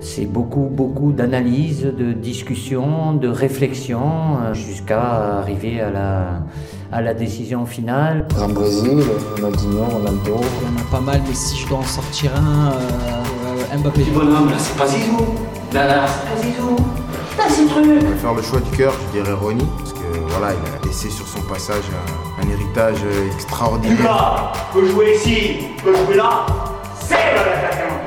C'est beaucoup, beaucoup d'analyse, de discussion, de réflexion, euh, jusqu'à arriver à la, à la décision finale. En Brésil, Ronaldinho, Ronaldo. Il y en a pas mal, mais si je dois en sortir un, euh, Mbappé. Ce bonhomme là, c'est pas Zizou. Là, là, c'est pas Zizou. Putain, c'est truc. Je vais faire le choix du cœur, je dirais Ronnie, parce que voilà, il a laissé sur son passage un, un héritage extraordinaire. Lucas peut jouer ici, peut jouer là, c'est le l'attaquant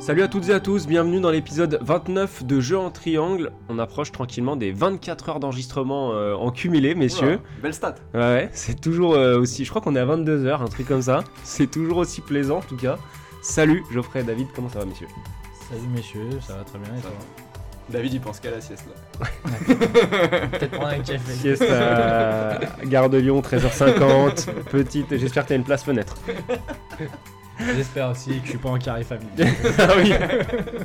Salut à toutes et à tous, bienvenue dans l'épisode 29 de Jeux en triangle. On approche tranquillement des 24 heures d'enregistrement euh, en cumulé, messieurs. Belle stat. Ouais, ouais, c'est toujours euh, aussi. Je crois qu'on est à 22 heures, un truc comme ça. C'est toujours aussi plaisant en tout cas. Salut Geoffrey et David, comment ça va, messieurs? Salut messieurs, ça va très bien et Ça toi? David, il pense qu'à la sieste là. Peut-être prendre un café. Sieste à Gare de Lyon, 13h50. Petite, j'espère que t'as une place fenêtre. J'espère aussi que je suis pas en carré famille. ah oui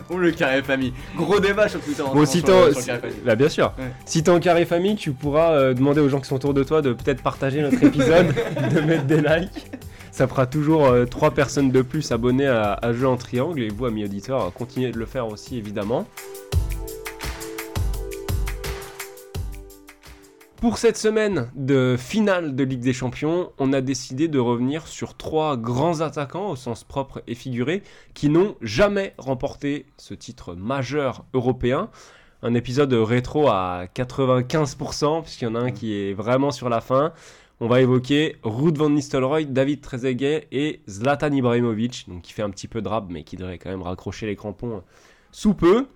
Ou le carré famille. Gros débat sur Twitter. en Bon, si famille. Bah, bien sûr. Ouais. Si t'es en carré famille, tu pourras euh, demander aux gens qui sont autour de toi de peut-être partager notre épisode, de mettre des likes. Ça fera toujours euh, trois personnes de plus abonnées à, à Jeux en Triangle. Et vous, amis auditeurs, continuez de le faire aussi, évidemment. Pour cette semaine de finale de Ligue des Champions, on a décidé de revenir sur trois grands attaquants au sens propre et figuré qui n'ont jamais remporté ce titre majeur européen. Un épisode rétro à 95% puisqu'il y en a un qui est vraiment sur la fin. On va évoquer Ruud van Nistelrooy, David Trezeguet et Zlatan Ibrahimovic, qui fait un petit peu de rap mais qui devrait quand même raccrocher les crampons sous peu.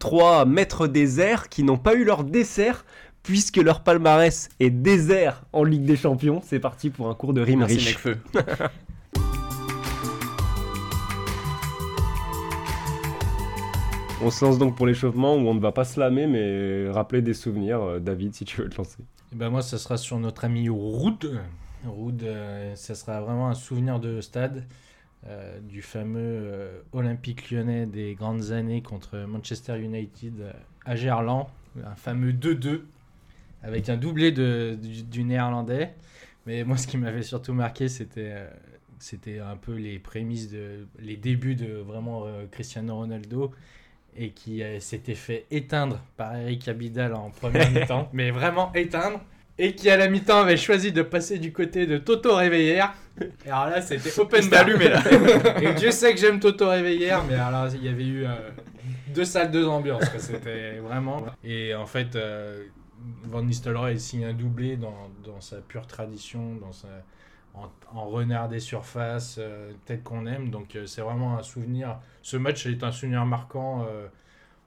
Trois maîtres déserts qui n'ont pas eu leur dessert puisque leur palmarès est désert en Ligue des Champions. C'est parti pour un cours de rime Merci riche. Necfeu. On se lance donc pour l'échauffement où on ne va pas slammer mais rappeler des souvenirs. Euh, David, si tu veux te lancer. Et ben moi, ça sera sur notre ami Roud. Roud, euh, ça sera vraiment un souvenir de stade euh, du fameux euh, Olympique lyonnais des grandes années contre Manchester United euh, à Gerland. Un fameux 2-2 avec un doublé de, du, du néerlandais. Mais moi, ce qui m'avait surtout marqué, c'était euh, c'était un peu les prémices, de, les débuts de vraiment euh, Cristiano Ronaldo et qui euh, s'était fait éteindre par Eric Abidal en première mi-temps, mais vraiment éteindre, et qui à la mi-temps avait choisi de passer du côté de Toto Réveillère. Et alors là, c'était open bar. allumé, là. et Dieu sait que j'aime Toto Réveillère, mais alors il y avait eu euh, deux salles, deux ambiances. C'était vraiment. Et en fait, Van Nistelrooy signe un doublé dans, sa pure tradition, en, en renard des surfaces, euh, qu'on aime. Donc euh, c'est vraiment un souvenir. Ce match est un souvenir marquant euh,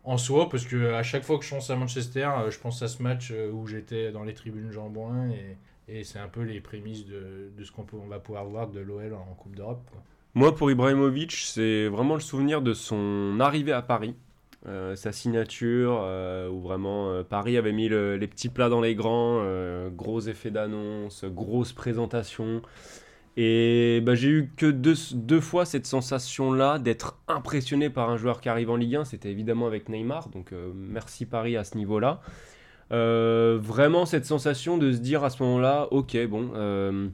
en soi, parce que à chaque fois que je pense à Manchester, euh, je pense à ce match où j'étais dans les tribunes Jean-Bouin et, c'est un peu les prémices de, ce qu'on va pouvoir voir de l'OL en Coupe d'Europe. Moi, pour Ibrahimovic, c'est vraiment le souvenir de son arrivée à Paris. Euh, sa signature, euh, où vraiment euh, Paris avait mis le- les petits plats dans les grands, euh, gros effets d'annonce, grosse présentation. Et bah, j'ai eu que deux, fois cette sensation-là d'être impressionné par un joueur qui arrive en Ligue 1. C'était évidemment avec Neymar, donc merci Paris à ce niveau-là. Vraiment cette sensation de se dire à ce moment-là, ok, bon,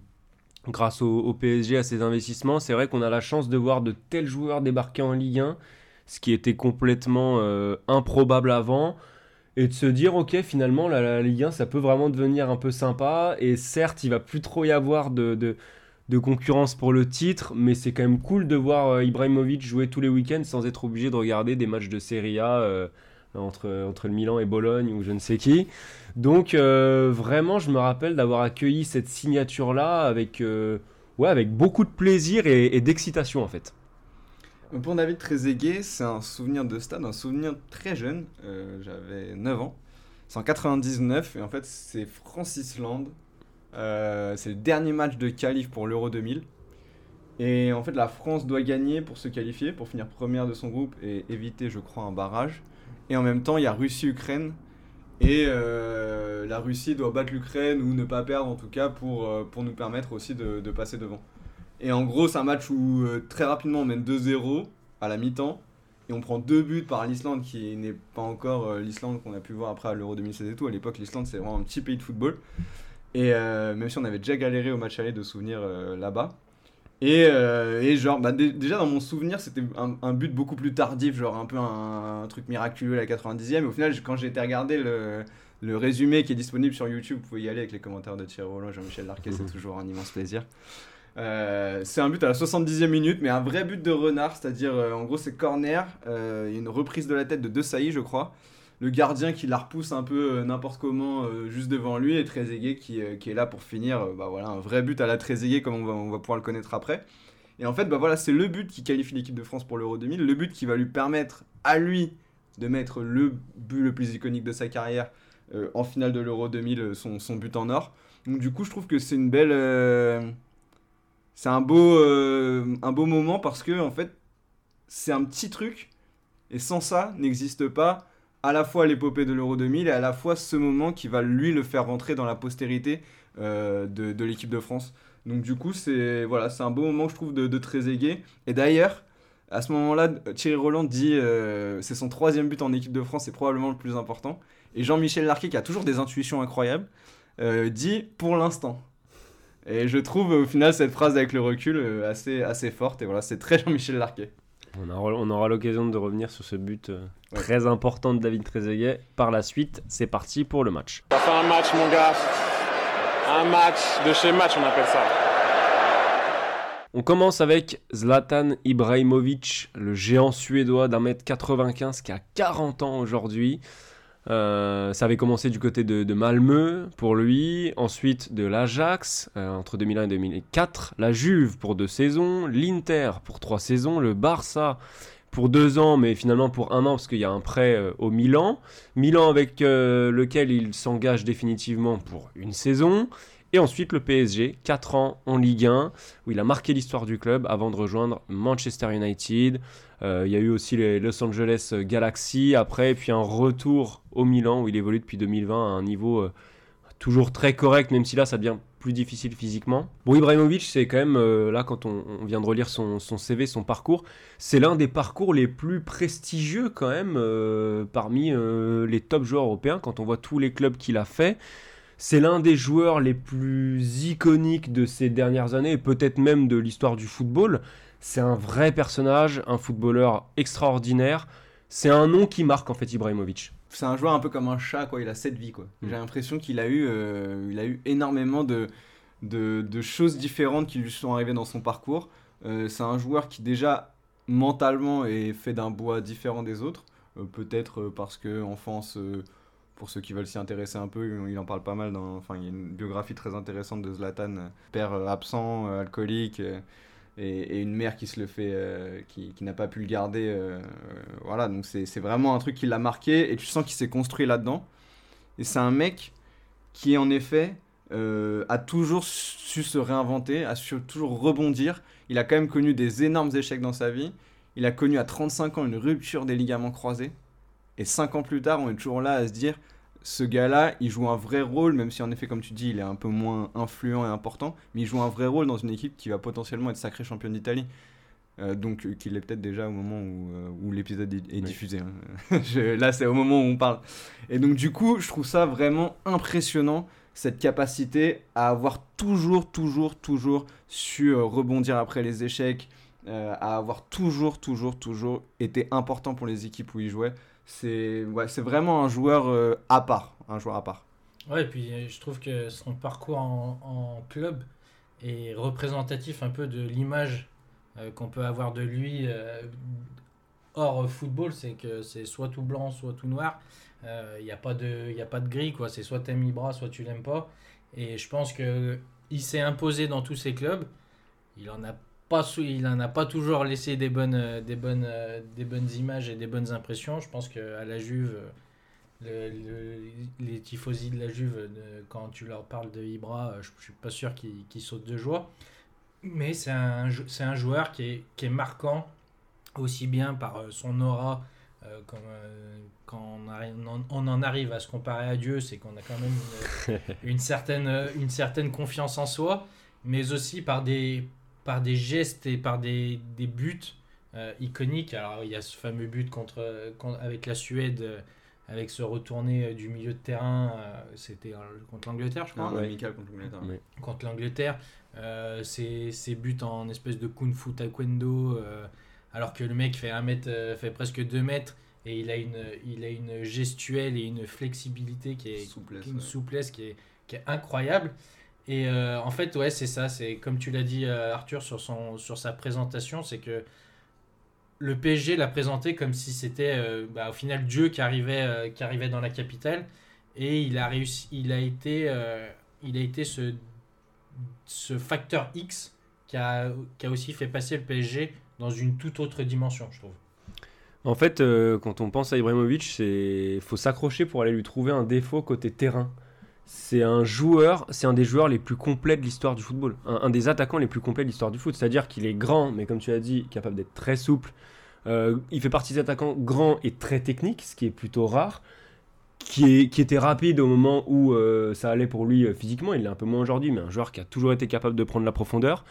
grâce au PSG, à ses investissements, c'est vrai qu'on a la chance de voir de tels joueurs débarquer en Ligue 1, ce qui était complètement euh, improbable avant, et de se dire, ok, finalement, la, Ligue 1, ça peut vraiment devenir un peu sympa, et certes, il va plus trop y avoir de, concurrence pour le titre, mais c'est quand même cool de voir euh, Ibrahimovic jouer tous les week-ends sans être obligé de regarder des matchs de Serie A euh, entre, entre le Milan et Bologne ou je ne sais qui. Donc vraiment, je me rappelle d'avoir accueilli cette signature-là avec, ouais, avec beaucoup de plaisir et d'excitation en fait. Pour David Trezeguet, c'est un souvenir de stade, un souvenir très jeune. Euh, J'avais 9 ans. C'est en 99 et en fait c'est Francis Land. Euh, c'est le dernier match de qualif pour l'Euro 2000. Et en fait la France doit gagner pour se qualifier, pour finir première de son groupe et éviter je crois un barrage. Et en même temps il y a Russie-Ukraine. Et euh, la Russie doit battre l'Ukraine ou ne pas perdre en tout cas pour, pour nous permettre aussi de, de passer devant. Et en gros, c'est un match où euh, très rapidement on mène 2-0 à la mi-temps. Et on prend deux buts par l'Islande qui n'est pas encore euh, l'Islande qu'on a pu voir après à l'Euro 2016 et tout. À l'époque, l'Islande c'est vraiment un petit pays de football. Et euh, même si on avait déjà galéré au match aller de souvenir euh, là-bas. Et, et genre, bah, dé- déjà dans mon souvenir, c'était un, un but beaucoup plus tardif, genre un peu un, un truc miraculeux à la 90e. Et au final, quand j'ai été regarder le, le résumé qui est disponible sur YouTube, vous pouvez y aller avec les commentaires de Thierry Roland, Jean-Michel Larquet, c'est toujours un immense plaisir. Euh, c'est un but à la 70e minute, mais un vrai but de renard, c'est-à-dire euh, en gros c'est corner, euh, une reprise de la tête de De je crois. Le gardien qui la repousse un peu euh, n'importe comment juste devant lui et Trezeguet qui, qui est là pour finir. bah voilà, un vrai but à la Trezeguet comme on va, on va pouvoir le connaître après. Et en fait, bah voilà, c'est le but qui qualifie l'équipe de France pour l'Euro 2000, le but qui va lui permettre à lui de mettre le but le plus iconique de sa carrière en finale de l'Euro 2000, euh, son, son but en or. Donc du coup, je trouve que c'est une belle... c'est un beau, euh, un beau moment parce que en fait, c'est un petit truc et sans ça n'existe pas à la fois l'épopée de l'Euro 2000 et à la fois ce moment qui va lui le faire rentrer dans la postérité euh, de, l'équipe de France. Donc du coup, c'est voilà, un beau moment je trouve de, de Trezeguet. Et d'ailleurs, à ce moment-là, Thierry Roland dit euh, c'est son troisième but en équipe de France, c'est probablement le plus important. Et Jean-Michel Larquet, qui a toujours des intuitions incroyables, dit pour l'instant. Et je trouve au final cette phrase avec le recul euh, assez, assez forte. Et voilà, c'est très Jean-Michel Larquet. On, aura- on aura l'occasion de revenir sur ce but euh, très important de David Trezeguet par la suite. C'est parti pour le match. Ça fait un match, mon gars. Un match de chez match, on appelle ça. On commence avec Zlatan Ibrahimovic, le géant suédois d'un mètre 95 qui a 40 ans aujourd'hui. Euh, ça avait commencé du côté de, de Malmö pour lui, ensuite de l'Ajax euh, entre 2001 et 2004, la Juve pour deux saisons, l'Inter pour trois saisons, le Barça pour deux ans, mais finalement pour un an parce qu'il y a un prêt euh, au Milan, Milan avec lequel il s'engage définitivement pour une saison, et ensuite le PSG, 4 ans en Ligue 1, où il a marqué l'histoire du club avant de rejoindre Manchester United. Euh, il y a eu aussi les Los Angeles Galaxy après, et puis un retour au Milan où il évolue depuis 2020 à un niveau euh, toujours très correct, même si là ça devient plus difficile physiquement. Bon, Ibrahimovic, c'est quand même, euh, là quand on, vient de relire son, CV, son parcours, c'est l'un des parcours les plus prestigieux quand même parmi les top joueurs européens quand on voit tous les clubs qu'il a fait. C'est l'un des joueurs les plus iconiques de ces dernières années et peut-être même de l'histoire du football. C'est un vrai personnage, un footballeur extraordinaire. C'est un nom qui marque en fait Ibrahimovic. C'est un joueur un peu comme un chat, quoi. Il a cette vie, quoi. Mm. J'ai l'impression qu'il a eu, euh, il a eu énormément de, de, de choses différentes qui lui sont arrivées dans son parcours. Euh, c'est un joueur qui déjà mentalement est fait d'un bois différent des autres. Euh, Peut-être parce que enfance, pour ceux qui veulent s'y intéresser un peu, il en parle pas mal. Enfin, il y a une biographie très intéressante de Zlatan, père euh, absent, euh, alcoolique. euh, et, une mère qui se le fait, qui, n'a pas pu le garder. voilà, donc c'est vraiment un truc qui l'a marqué et tu sens qu'il s'est construit là-dedans. Et c'est un mec qui, en effet, a toujours su se réinventer, a su toujours rebondir. Il a quand même connu des énormes échecs dans sa vie. Il a connu à 35 ans une rupture des ligaments croisés. Et 5 ans plus tard, on est toujours là à se dire ce gars-là, il joue un vrai rôle, même si en effet, comme tu dis, il est un peu moins influent et important, mais il joue un vrai rôle dans une équipe qui va potentiellement être sacré champion d'Italie. Euh, donc, euh, qu'il est peut-être déjà au moment où, euh, où l'épisode est, est Oui. diffusé. hein. Je- là, c'est au moment où on parle. Et donc, du coup, je trouve ça vraiment impressionnant, cette capacité à avoir toujours, toujours, toujours su rebondir après les échecs, à avoir toujours, toujours, toujours été important pour les équipes où il jouait. C'est ouais, vraiment un joueur euh, à part. Un joueur à part. Ouais, et puis euh, je trouve que son parcours en, club est représentatif un peu de l'image euh, qu'on peut avoir de lui hors football. C'est que c'est soit tout blanc, soit tout noir. Il n'y a, pas de- y a pas de gris, quoi. C'est soit t'aimes Ibra, soit tu l'aimes pas. Et je pense que il s'est imposé dans tous ses clubs. Il en a pas, il en a pas toujours laissé des bonnes, euh, des bonnes, euh, des bonnes images et des bonnes impressions. Je pense qu'à la Juve, euh, le- le- les tifosi de la Juve, quand tu leur parles de Ibra, je, je suis pas sûr qu'ils sautent de joie. Mais c'est un, un joueur qui est, qui est marquant aussi bien par son aura, euh, euh, quand on, en- arrive à se comparer à Dieu, c'est qu'on a quand même une, une certaine, une certaine confiance en soi, mais aussi par des, par des gestes et par des, des buts euh, iconiques. Alors il y a ce fameux but contre, contre- avec la Suède, euh, avec ce retourné euh, du milieu de terrain, euh, c'était euh, contre l'Angleterre, je crois. Un Ouais. amical contre l'Angleterre. Ouais. contre l'Angleterre. Euh, ses, ses buts en espèce de kung fu taekwondo, euh, alors que le mec fait, un mètre, euh, fait presque 2 mètres et il a, une, il a une gestuelle et une flexibilité qui est, Souplesse, une ouais. souplesse qui est, qui est incroyable. Et euh, en fait, ouais, c'est ça. C'est comme tu l'as dit, euh, Arthur, sur, son, sur sa présentation, c'est que le PSG l'a présenté comme si c'était euh, bah, au final Dieu qui arrivait, qui arrivait dans la capitale. Et il a réussi, il a été, il a été ce, ce facteur X qui a, qui a aussi fait passer le PSG dans une toute autre dimension, je trouve. En fait, quand on pense à Ibrahimovic, c'est faut s'accrocher pour aller lui trouver un défaut côté terrain. C'est un joueur, c'est un des joueurs les plus complets de l'histoire du football, un, des attaquants les plus complets de l'histoire du foot. C'est-à-dire qu'il est grand, mais comme tu as dit, capable d'être très souple. Euh, il fait partie des attaquants grands et très techniques, ce qui est plutôt rare. Qui, était rapide au moment où euh, ça allait pour lui euh, physiquement, il est un peu moins aujourd'hui, mais un joueur qui a toujours été capable de prendre la profondeur,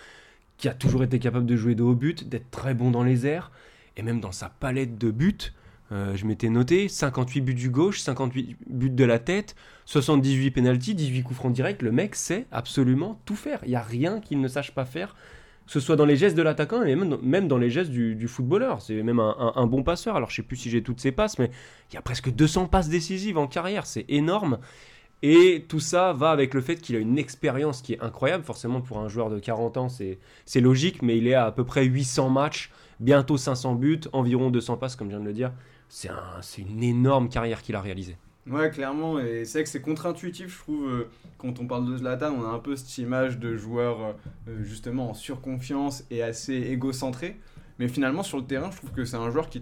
qui a toujours été capable de jouer de haut but, d'être très bon dans les airs, et même dans sa palette de buts, euh, je m'étais noté 58 buts du gauche, 58 buts de la tête, 78 pénalties, 18 coups francs directs. Le mec sait absolument tout faire. Il n'y a rien qu'il ne sache pas faire, que ce soit dans les gestes de l'attaquant et même dans, les gestes du, footballeur. C'est même un, bon passeur. Alors je sais plus si j'ai toutes ses passes, mais il y a presque 200 passes décisives en carrière. C'est énorme. Et tout ça va avec le fait qu'il a une expérience qui est incroyable. Forcément, pour un joueur de 40 ans, c'est logique, mais il est à à peu près 800 matchs, bientôt 500 buts, environ 200 passes, comme je viens de le dire. C'est un, une énorme carrière qu'il a réalisée. Ouais, clairement, et c'est vrai que c'est contre-intuitif, je trouve, euh, quand on parle de Zlatan, on a un peu cette image de joueur euh, euh, justement en surconfiance et assez égocentré, mais finalement sur le terrain, je trouve que c'est un joueur qui,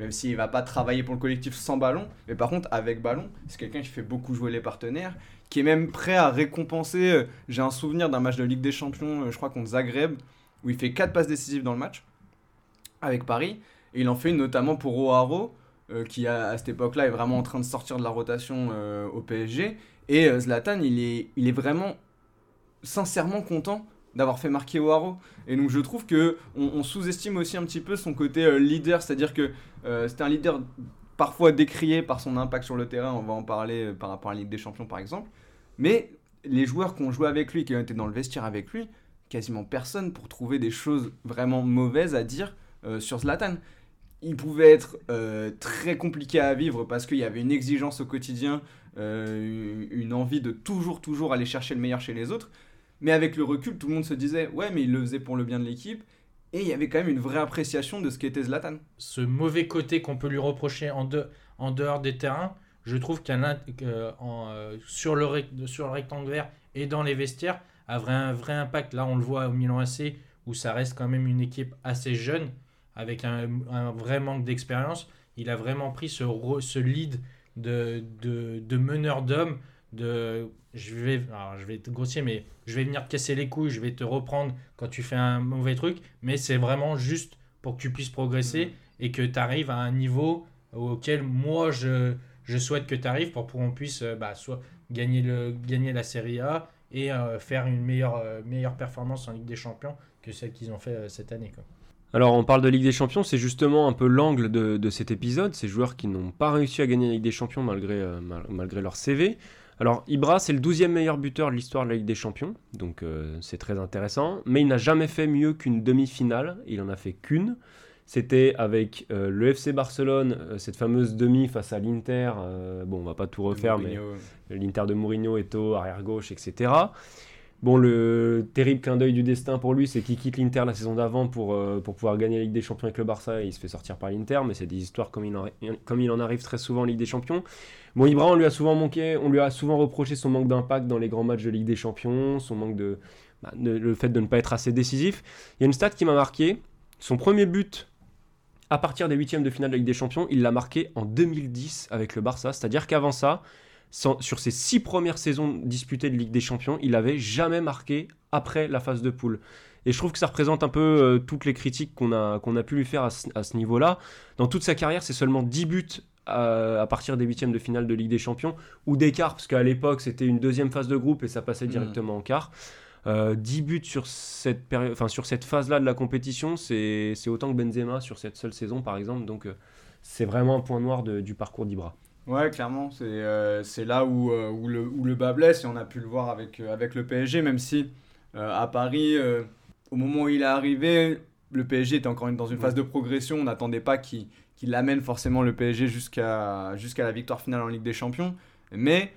même s'il va pas travailler pour le collectif sans ballon, mais par contre avec ballon, c'est quelqu'un qui fait beaucoup jouer les partenaires, qui est même prêt à récompenser, j'ai un souvenir d'un match de Ligue des Champions, je crois contre Zagreb, où il fait 4 passes décisives dans le match, avec Paris, et il en fait une notamment pour O'Haro, euh, qui à, cette époque-là est vraiment en train de sortir de la rotation euh, au PSG. Et euh, Zlatan, il est, il est vraiment sincèrement content d'avoir fait marquer O'Haro. Et donc je trouve que on, sous-estime aussi un petit peu son côté euh, leader, c'est-à-dire que c'est un leader parfois décrié par son impact sur le terrain, on va en parler par rapport à la Ligue des Champions par exemple. Mais les joueurs qui ont joué avec lui, qui ont été dans le vestiaire avec lui, quasiment personne pour trouver des choses vraiment mauvaises à dire sur Zlatan il pouvait être euh, très compliqué à vivre parce qu'il y avait une exigence au quotidien, euh, une envie de toujours, toujours aller chercher le meilleur chez les autres. Mais avec le recul, tout le monde se disait, ouais, mais il le faisait pour le bien de l'équipe. Et il y avait quand même une vraie appréciation de ce qu'était Zlatan. ce mauvais côté qu'on peut lui reprocher en, de- en dehors des terrains, je trouve en, euh, sur, le sur le rectangle vert et dans les vestiaires a vrai, un vrai impact. Là, on le voit au Milan AC où ça reste quand même une équipe assez jeune avec un, un vrai manque d'expérience. Il a vraiment pris ce, lead de, de, de meneur d'hommes. De, je, vais, alors, je vais être grossier, mais je vais venir te casser les couilles, je vais te reprendre quand tu fais un mauvais truc, mais c'est vraiment juste pour que tu puisses progresser et que tu arrives à un niveau auquel moi je, je souhaite que tu arrives pour qu'on puisse euh, bah, soit gagner, le, gagner la Serie A et euh, faire une meilleure, euh, meilleure performance en Ligue des Champions que celle qu'ils ont fait euh, cette année. Quoi. Alors on parle de Ligue des Champions, c'est justement un peu l'angle de, de cet épisode, ces joueurs qui n'ont pas réussi à gagner la Ligue des Champions malgré, euh, mal- malgré leur CV. Alors Ibra c'est le 12e meilleur buteur de l'histoire de la Ligue des Champions, donc euh, c'est très intéressant, mais il n'a jamais fait mieux qu'une demi-finale, il en a fait qu'une. C'était avec euh, le FC Barcelone, cette fameuse demi face à l'Inter, bon on va pas tout refaire, mais l'Inter de Mourinho, Eto'o, arrière-gauche, etc. Bon, le terrible clin d'œil du destin pour lui, c'est qu'il quitte l'Inter la saison d'avant pour, euh, pour pouvoir gagner la Ligue des Champions avec le Barça et il se fait sortir par l'Inter, mais c'est des histoires comme il, en, arrive très souvent en Ligue des Champions. Bon, Ibra, on lui a souvent manqué, on lui a souvent reproché son manque d'impact dans les grands matchs de Ligue des Champions, son manque de, bah, le fait de ne pas être assez décisif. Il y a une stat qui m'a marqué, son premier but à partir des huitièmes de finale de Ligue des Champions, il l'a marqué en 2010 avec le Barça, c'est-à-dire qu'avant ça, sans- sur ses six premières saisons disputées de Ligue des Champions, il avait jamais marqué après la phase de poule. Et je trouve que ça représente un peu euh, toutes les critiques qu'on a, qu'on a pu lui faire à ce, niveau-là. Dans toute sa carrière, c'est seulement 10 buts à, à partir des huitièmes de finale de Ligue des Champions, ou d'écart, parce qu'à l'époque, c'était une deuxième phase de groupe et ça passait directement en quart. Euh, 10 buts sur cette, péri- enfin, sur cette phase-là de la compétition, c'est c'est autant que Benzema sur cette seule saison, par exemple. Donc, euh, c'est vraiment un point noir de- du parcours d'Ibra. Ouais, clairement, c'est euh, là où, euh, où, le, où le bas blesse et on a pu le voir avec, euh, avec le PSG, même si à Paris, au moment où il est arrivé, le PSG était encore dans une phase de progression. On n'attendait pas qu'il amène forcément le PSG jusqu'à la victoire finale en Ligue des Champions. Mais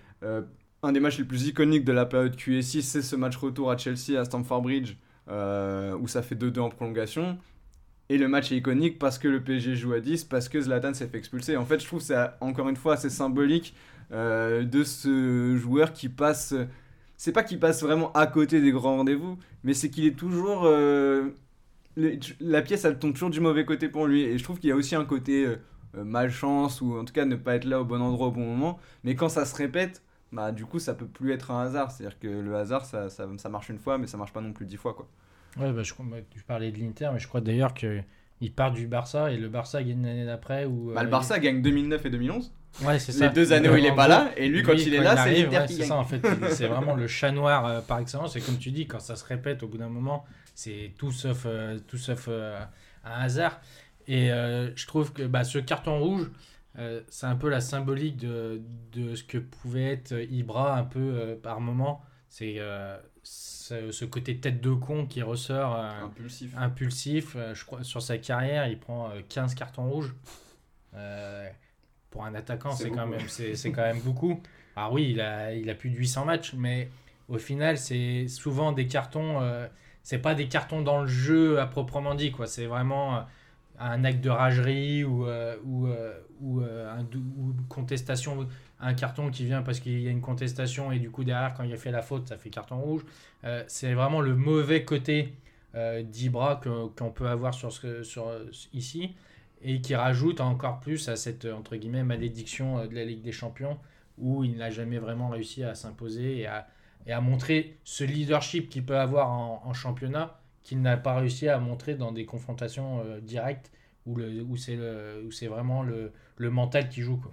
un des matchs les plus iconiques de la période QSI, c'est ce match retour à Chelsea, à Stamford Bridge, euh, où ça fait 2-2 en prolongation. Et le match est iconique parce que le PSG joue à 10, parce que Zlatan s'est fait expulser. En fait, je trouve c'est encore une fois assez symbolique euh, de ce joueur qui passe. C'est pas qu'il passe vraiment à côté des grands rendez-vous, mais c'est qu'il est toujours. euh, la pièce, elle tombe toujours du mauvais côté pour lui. Et je trouve qu'il y a aussi un côté euh, malchance, ou en tout cas ne pas être là au bon endroit au bon moment. Mais quand ça se répète, bah du coup, ça peut plus être un hasard. C'est-à-dire que le hasard, ça, ça, ça marche une fois, mais ça marche pas non plus dix fois, quoi. Ouais, bah, je, bah, tu parlais de l'Inter, mais je crois d'ailleurs qu'il part du Barça et le Barça gagne l'année d'après. Où, Bah, euh, le Barça gagne 2009 et 2011. il- Ouais, c'est les ça. deux années où il est pas là, et lui, quand il est là, c'est arrive, l'Inter ouais, qui c'est gagne. ça, en fait. c'est vraiment le chat noir euh, par excellence. Et comme tu dis, quand ça se répète au bout d'un moment, c'est tout sauf, euh, tout sauf euh, un hasard. Et euh, je trouve que bah, ce carton rouge, euh, c'est un peu la symbolique de, de ce que pouvait être Ibra un peu euh, par moment. C'est euh, ce, ce côté tête de con qui ressort. euh, Impulsif. impulsif. Euh, je crois sur sa carrière, il prend euh, 15 cartons rouges. Pour un attaquant, C'est quand même c'est c'est quand même beaucoup. Alors oui, il a il a plus de 800 matchs, mais au final, c'est souvent des cartons. c'est pas des cartons dans le jeu à proprement dit quoi. C'est vraiment un acte de ragerie ou euh, ou euh, ou, euh, contestation. Un carton qui vient parce qu'il y a une contestation et du coup derrière quand il a fait la faute, ça fait carton rouge. Euh, c'est vraiment le mauvais côté d'Ibra qu'on peut avoir sur ce, sur, ici et qui rajoute encore plus à cette entre guillemets malédiction de la Ligue des Champions où il n'a jamais vraiment réussi à s'imposer et à, et à montrer ce leadership qu'il peut avoir en championnat qu'il n'a pas réussi à montrer dans des confrontations euh, directes où, c'est vraiment le, mental qui joue.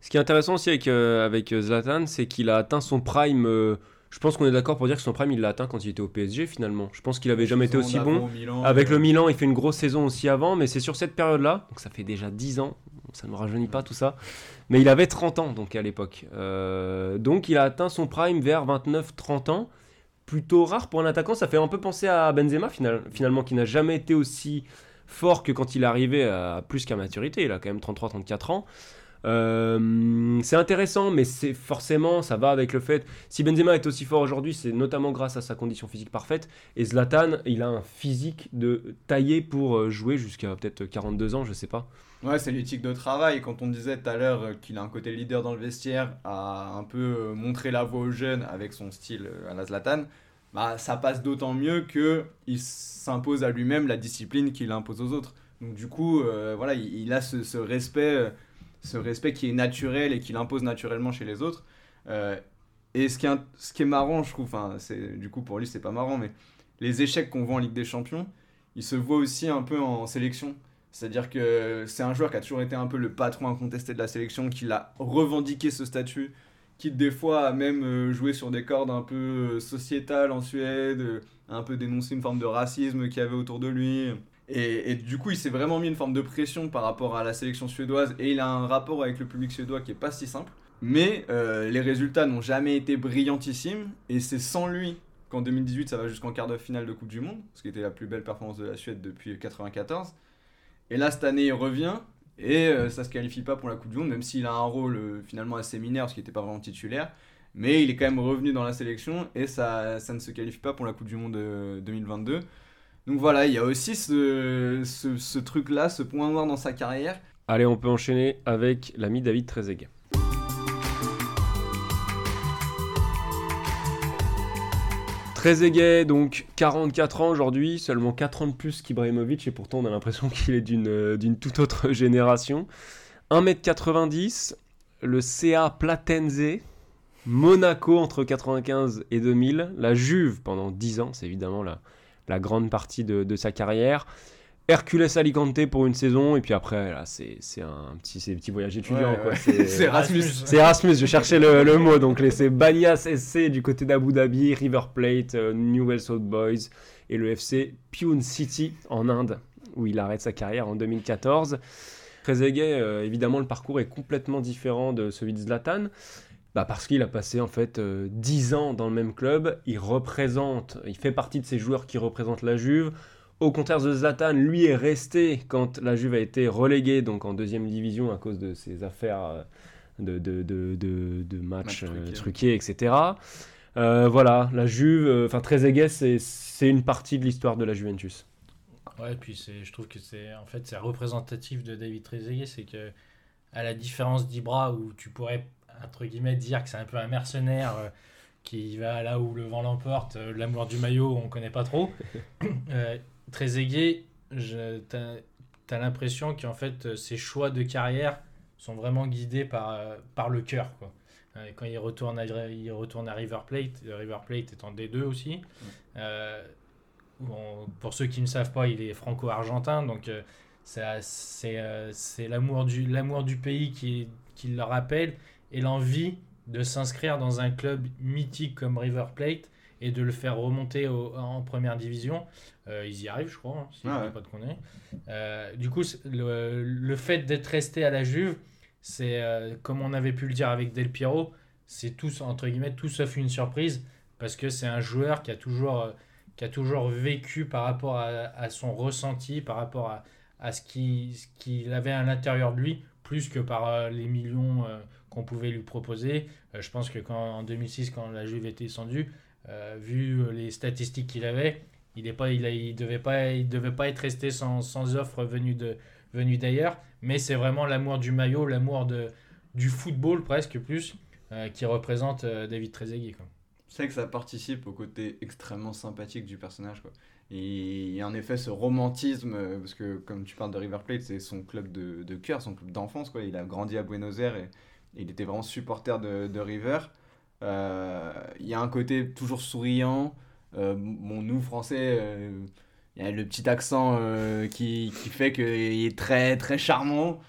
Ce qui est intéressant aussi avec, euh, avec Zlatan, c'est qu'il a atteint son prime. euh, je pense qu'on est d'accord pour dire que son prime, il l'a atteint quand il était au PSG finalement. Je pense qu'il avait jamais été aussi bon. Avec le Milan, il fait une grosse saison aussi avant, mais c'est sur cette période-là, donc ça fait déjà 10 ans, ça ne rajeunit pas tout ça, mais il avait 30 ans donc à l'époque. Euh, donc il a atteint son prime vers 29-30 ans, plutôt rare pour un attaquant, ça fait un peu penser à Benzema final- finalement, qui n'a jamais été aussi fort que quand il est arrivé à plus qu'à maturité, il a quand même 33-34 ans. Euh, c'est intéressant, mais c'est forcément, ça va avec le fait. Si Benzema est aussi fort aujourd'hui, c'est notamment grâce à sa condition physique parfaite. Et Zlatan, il a un physique de taillé pour euh, jouer jusqu'à peut-être 42 ans, je sais pas. Ouais, c'est l'éthique de travail. Quand on disait tout à l'heure euh, qu'il a un côté leader dans le vestiaire, à un peu montrer la voie aux jeunes avec son style à la Zlatan, bah, ça passe d'autant mieux que il s'impose à lui-même la discipline qu'il impose aux autres. Donc du coup, voilà, il, a ce, respect, ce respect qui est naturel et qu'il impose naturellement chez les autres. Euh, et ce qui, est, ce qui est marrant, je trouve, c'est du coup pour lui c'est pas marrant, mais les échecs qu'on voit en Ligue des Champions, ils se voient aussi un peu en sélection. C'est-à-dire que c'est un joueur qui a toujours été un peu le patron incontesté de la sélection, qui a revendiqué ce statut, qui des fois a même euh, joué sur des cordes un peu euh, sociétales en Suède, un peu dénoncé une forme de racisme qu'il y avait autour de lui. Et, du coup, il s'est vraiment mis une forme de pression par rapport à la sélection suédoise, et il a un rapport avec le public suédois qui est pas si simple. Mais euh, les résultats n'ont jamais été brillantissimes, et c'est sans lui qu'en 2018 ça va jusqu'en quart de finale de Coupe du Monde, ce qui était la plus belle performance de la Suède depuis 94. Et là, cette année, il revient et euh, ça se qualifie pas pour la Coupe du Monde, même s'il a un rôle euh, finalement assez mineur parce qu'il n'était pas vraiment titulaire. Mais il est quand même revenu dans la sélection et ça, ça ne se qualifie pas pour la Coupe du Monde euh, 2022. Donc voilà, il y a aussi ce, truc-là, ce point noir dans sa carrière. Allez, on peut enchaîner avec l'ami David Trezeguet. Trezeguet, donc 44 ans aujourd'hui, seulement 4 ans de plus qu'Ibrahimovic, et pourtant on a l'impression qu'il est d'une d'une toute autre génération. 1m90, le CA Platense, Monaco entre 95 et 2000, la Juve pendant 10 ans, c'est évidemment la, la grande partie de, de sa carrière. Hercules Alicante pour une saison, et puis après, là, c'est un petit, voyage étudiant. Ouais, quoi. ouais. C'est- Erasmus. c'est Erasmus, je cherchais le, le mot. Donc, c'est Banias SC du côté d'Abu Dhabi, River Plate, euh, Newell's Old Boys et le FC Pune City en Inde, où il arrête sa carrière en 2014. Trezeguet, euh, évidemment, le parcours est complètement différent de celui de Zlatan. Bah parce qu'il a passé en fait euh, 10 ans dans le même club, il représente, il fait partie de ces joueurs qui représentent la Juve. Au contraire de Zlatan, lui est resté quand la Juve a été reléguée donc en deuxième division à cause de ses affaires euh, de, de, de, de, de matchs Match euh, truqués. truqués, etc. Euh, voilà, la Juve, euh, enfin Trezeguet, c'est c'est une partie de l'histoire de la Juventus. Ouais, puis c'est, je trouve que c'est en fait c'est représentatif de David Trezeguet, c'est que à la différence d'Ibra où tu pourrais entre guillemets dire que c'est un peu un mercenaire euh, qui va là où le vent l'emporte, euh, l'amour du maillot on connaît pas trop. euh, Trezeguet, je, t'as, t'as l'impression qu'en fait ses choix de carrière sont vraiment guidés par, par le cœur quoi. Quand il retourne, à, il retourne à River Plate, River Plate est en D2 aussi. Pour ceux qui ne savent pas, il est franco-argentin, donc c'est l'amour du, du pays qui, qui le rappelle et l'envie de s'inscrire dans un club mythique comme River Plate et de le faire remonter au- en première division. Euh, ils y arrivent, je crois, hein, si dis ouais. pas de conneries. Euh, du coup, le, le fait d'être resté à la Juve, c'est euh, comme on avait pu le dire avec Del Piero, c'est tout entre guillemets tout sauf une surprise parce que c'est un joueur qui a toujours euh, qui a toujours vécu par rapport à, à son ressenti, par rapport à, à ce qu'il ce avait à l'intérieur de lui, plus que par les millions qu'on pouvait lui proposer. Euh, je pense que quand, en 2006, quand la Juve était descendue, euh, vu les statistiques qu'il avait, il ne pas, il, a- il devait, pas, il devait pas être resté sans, sans offre venue de- venue d'ailleurs. Mais c'est vraiment l'amour du maillot, l'amour de, du football presque plus, euh, qui représente David Trezeguet. C'est que ça participe au côté extrêmement sympathique du personnage. Quoi. Il y a en effet ce romantisme, parce que comme tu parles de River Plate, c'est son club de, de cœur, son club d'enfance. Il a grandi à Buenos Aires et il était vraiment supporter de, River. Euh, Il y a un côté toujours souriant. Euh, bon, nous, Français, euh, il y a le petit accent qui, qui fait qu'il est très, très charmant.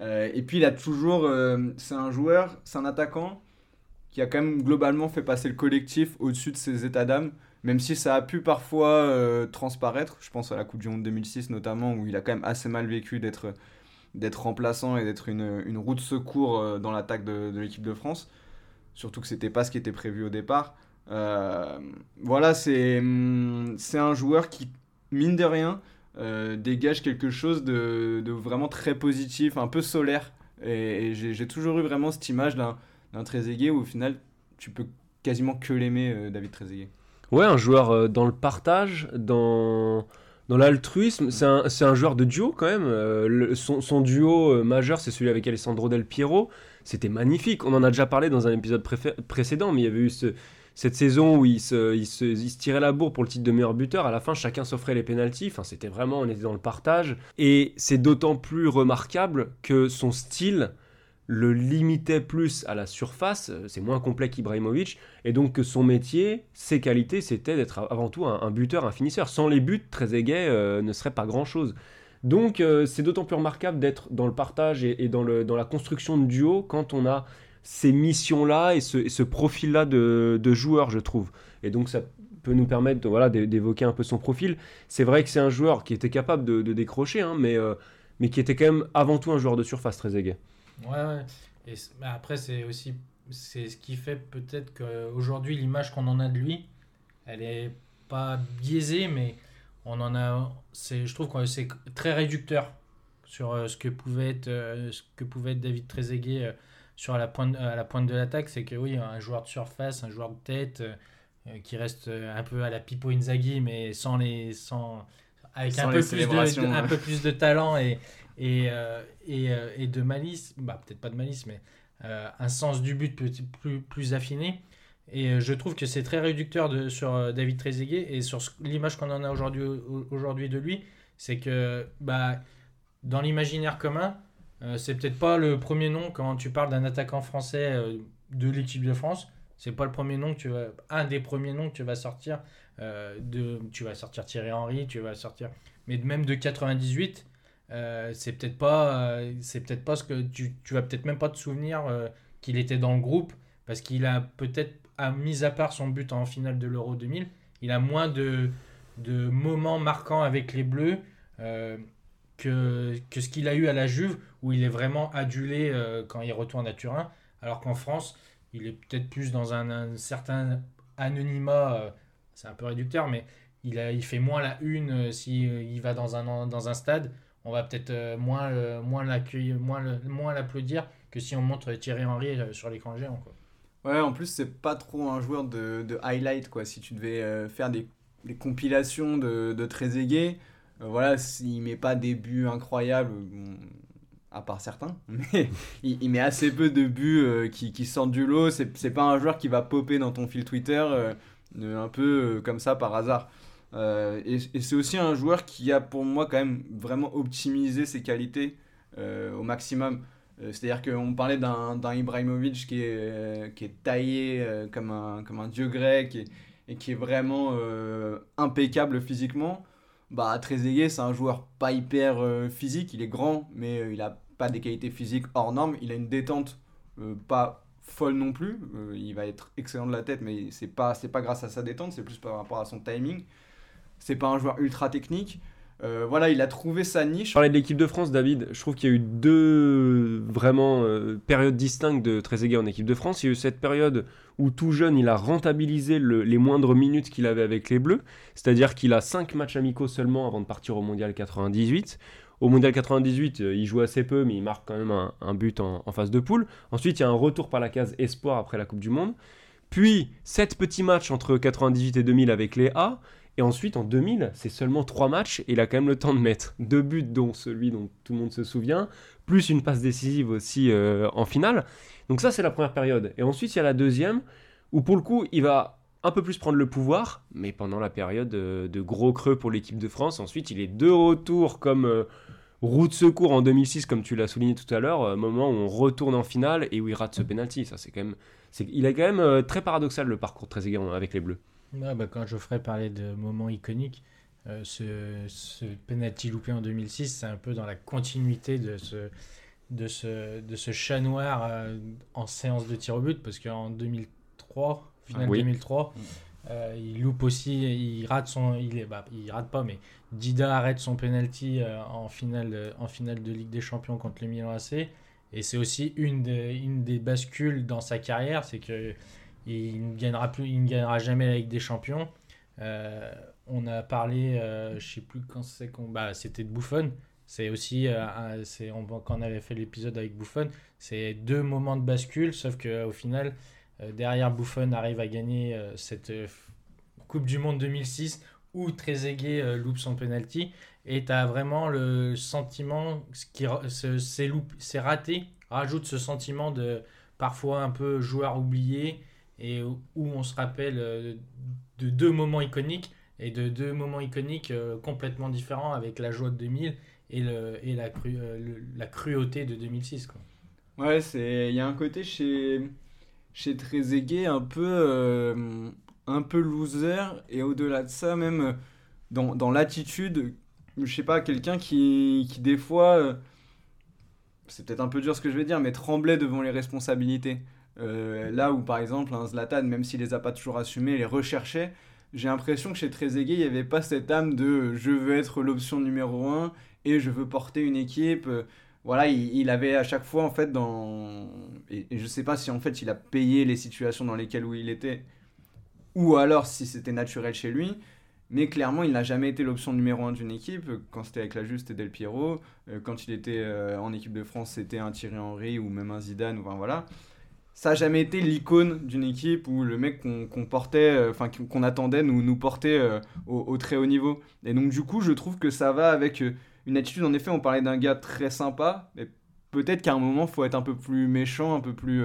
Et puis, il a toujours. c'est un joueur, c'est un attaquant qui a quand même globalement fait passer le collectif au-dessus de ses états d'âme, même si ça a pu parfois transparaître. Je pense à la Coupe du Monde 2006 notamment, où il a quand même assez mal vécu d'être d'être remplaçant et d'être une, une roue de secours euh, dans l'attaque de, l'équipe de France. Surtout que c'était pas ce qui était prévu au départ. Euh, voilà, c'est hum, c'est un joueur qui, mine de rien, euh, dégage quelque chose de, de vraiment très positif, un peu solaire. Et, j'ai toujours eu vraiment cette image d'un Trezeguet où au final tu peux quasiment que l'aimer David Trezeguet. Ouais, un joueur dans le partage, dans, dans l'altruisme. C'est un, un joueur de duo quand même. Euh, son, duo euh, majeur, c'est celui avec Alessandro Del Piero. C'était magnifique. On en a déjà parlé dans un épisode précédent, mais il y avait eu ce- cette saison où il se, il, se, tirait la bourre pour le titre de meilleur buteur. À la fin, chacun s'offrait les pénalties. Enfin, c'était vraiment, on était dans le partage. Et c'est d'autant plus remarquable que son style le limitait plus à la surface. C'est moins complet qu'Ibrahimovic. Et donc que son métier, ses qualités, c'était d'être avant tout un, buteur, un finisseur. Sans les buts, Trezeguet euh, ne serait pas grand-chose. Donc euh, c'est d'autant plus remarquable d'être dans le partage et, dans, le, dans la construction de duo quand on a ces missions-là et ce, profil-là de, de joueur, je trouve. Et donc ça peut nous permettre voilà, d'é- d'évoquer un peu son profil. C'est vrai que c'est un joueur qui était capable de, décrocher, hein, mais, euh, mais qui était quand même avant tout un joueur de surface, Trezeguet. Ouais, ouais. Et après, c'est aussi c'est ce qui fait peut-être qu'aujourd'hui, l'image qu'on en a de lui, elle est pas biaisée, mais on en a. c'est Je trouve que c'est très réducteur sur euh, ce que pouvait être, euh, ce que pouvait être David Trezeguet euh, sur la pointe, à la pointe de l'attaque. C'est que oui, un joueur de surface, un joueur de tête qui reste un peu à la Pipo Inzaghi, mais sans les. Sans, avec Sans un, peu plus de, un peu plus de talent et, et, euh, et, euh, et de malice, bah, peut-être pas de malice, mais euh, un sens du but plus, plus, plus affiné. Et je trouve que c'est très réducteur sur David Trezeguet et sur l'image qu'on en a aujourd'hui au- aujourd'hui de lui, c'est que bah, dans l'imaginaire commun, euh, c'est peut-être pas le premier nom quand tu parles d'un attaquant français de l'équipe de France. C'est pas le premier nom que tu vas, un des premiers noms que tu vas sortir. de, tu vas sortir Thierry Henry, tu vas sortir, mais même de 98, euh, c'est peut-être pas, euh, c'est peut-être pas ce que tu, tu vas peut-être même pas te souvenir euh, qu'il était dans le groupe parce qu'il a peut-être, à mis à part son but en finale de l'Euro 2000, il a moins de, de moments marquants avec les Bleus que, que ce qu'il a eu à la Juve, où il est vraiment adulé quand il retourne à Turin, alors qu'en France, il est peut-être plus dans un, certain anonymat, c'est un peu réducteur, mais il, a, il fait moins la une s'il il va dans un, dans un stade. On va peut-être euh, moins, le- moins l'accueillir, moins l'applaudir que si on montre Thierry Henry euh, sur l'écran géant. Ouais, en plus, c'est pas trop un joueur de, de highlight, quoi. Si tu devais euh, faire des, des compilations de, de Trezeguet, euh, voilà, s'il met pas des buts incroyables, à part certains, mais il, il met assez peu de buts euh, qui, qui sortent du lot. C'est pas un joueur qui va popper dans ton fil Twitter euh, euh, un peu euh, comme ça par hasard. Euh, et c'est aussi un joueur qui a pour moi quand même vraiment optimisé ses qualités euh, au maximum. Euh, C'est-à-dire qu'on parlait d'un Ibrahimovic qui est, qui est taillé comme, un, comme un dieu grec et, qui est vraiment impeccable physiquement. Bah, Trezeguet, c'est un joueur pas hyper physique, il est grand, mais il a pas des qualités physiques hors normes. Il a une détente pas folle non plus. Il va être excellent de la tête, mais c'est pas, pas grâce à sa détente, c'est plus par rapport à son timing. C'est pas un joueur ultra technique. Euh, voilà, il a trouvé sa niche. Je de l'équipe de France, David. Je trouve qu'il y a eu deux vraiment euh, périodes distinctes de Trezeguet en équipe de France. Il y a eu cette période où tout jeune, il a rentabilisé le- les moindres minutes qu'il avait avec les Bleus. C'est-à-dire qu'il a 5 matchs amicaux seulement avant de partir au Mondial 98. Au Mondial 98, euh, il joue assez peu, mais il marque quand même un, but en, en phase de poule. Ensuite, il y a un retour par la case espoir après la Coupe du Monde. Puis, 7 petits matchs entre 98 et 2000 avec les A. Et ensuite, en 2000, c'est seulement 3 matchs et il a quand même le temps de mettre deux buts, dont celui dont tout le monde se souvient, plus une passe décisive aussi euh, en finale. Donc ça, c'est la première période. Et ensuite, il y a la deuxième, où pour le coup, il va un peu plus prendre le pouvoir, mais pendant la période euh, de gros creux pour l'équipe de France. Ensuite, il est de retour comme euh, roue de secours en 2006, comme tu l'as souligné tout à l'heure, euh, moment où on retourne en finale et où il rate ce penalty. Ça, c'est quand même, il est quand même euh, très paradoxal le parcours très aiguë avec les Bleus. Ouais, bah, quand Geoffrey parlait de moments iconiques, euh, ce, ce penalty loupé en 2006, c'est un peu dans la continuité de ce, de ce, de ce chat noir euh, en séance de tir au but, parce qu'en 2003, finale Ah oui. 2003, euh, il loupe aussi, il rate son, il est, bah, il rate pas, mais Dida arrête son penalty en finale, de- en finale de Ligue des Champions contre le Milan AC, et c'est aussi une des, une des bascules dans sa carrière, c'est que il ne gagnera plus, il ne gagnera jamais la Ligue des Champions. Euh, on a parlé, euh, je sais plus quand c'est qu'on, bah, c'était de Buffon. C'est aussi, euh, c'est quand on avait fait l'épisode avec Buffon, c'est deux moments de bascule, sauf que au final, euh, derrière Buffon arrive à gagner cette Coupe du Monde 2006 où Trezeguet loupe son penalty et tu as vraiment le sentiment ce qui c'est c'est raté rajoute ce sentiment de parfois un peu joueur oublié et où on se rappelle euh, de deux moments iconiques et de deux moments iconiques euh, complètement différents avec la joie de 2000 et, euh, la cruauté de 2006. Quoi. Ouais, il y a un côté chez chez Trezeguet un peu un peu loser et au-delà de ça même dans, l'attitude, je sais pas, quelqu'un qui des fois c'est peut-être un peu dur ce que je vais dire mais tremblait devant les responsabilités. Euh, là où par exemple un Zlatan même s'il les a pas toujours assumés, les recherchait, j'ai l'impression que chez Trezeguet, il n'y avait pas cette âme de je veux être l'option numéro un et je veux porter une équipe. euh, voilà, il, avait à chaque fois en fait dans et, et je sais pas si en fait il a payé les situations dans lesquelles où il était ou alors si c'était naturel chez lui, mais clairement il n'a jamais été l'option numéro un d'une équipe. Quand c'était avec la Juve, c'était Del Piero. Euh, Quand il était euh, en équipe de France, c'était un Thierry Henry ou même un Zidane. Enfin voilà, ça a jamais été l'icône d'une équipe où le mec qu'on portait, euh, enfin qu'on attendait nous nous portait euh, au, très haut niveau. Et donc du coup, je trouve que ça va avec euh, une attitude, en effet, on parlait d'un gars très sympa, mais peut-être qu'à un moment, faut être un peu plus méchant, un peu plus.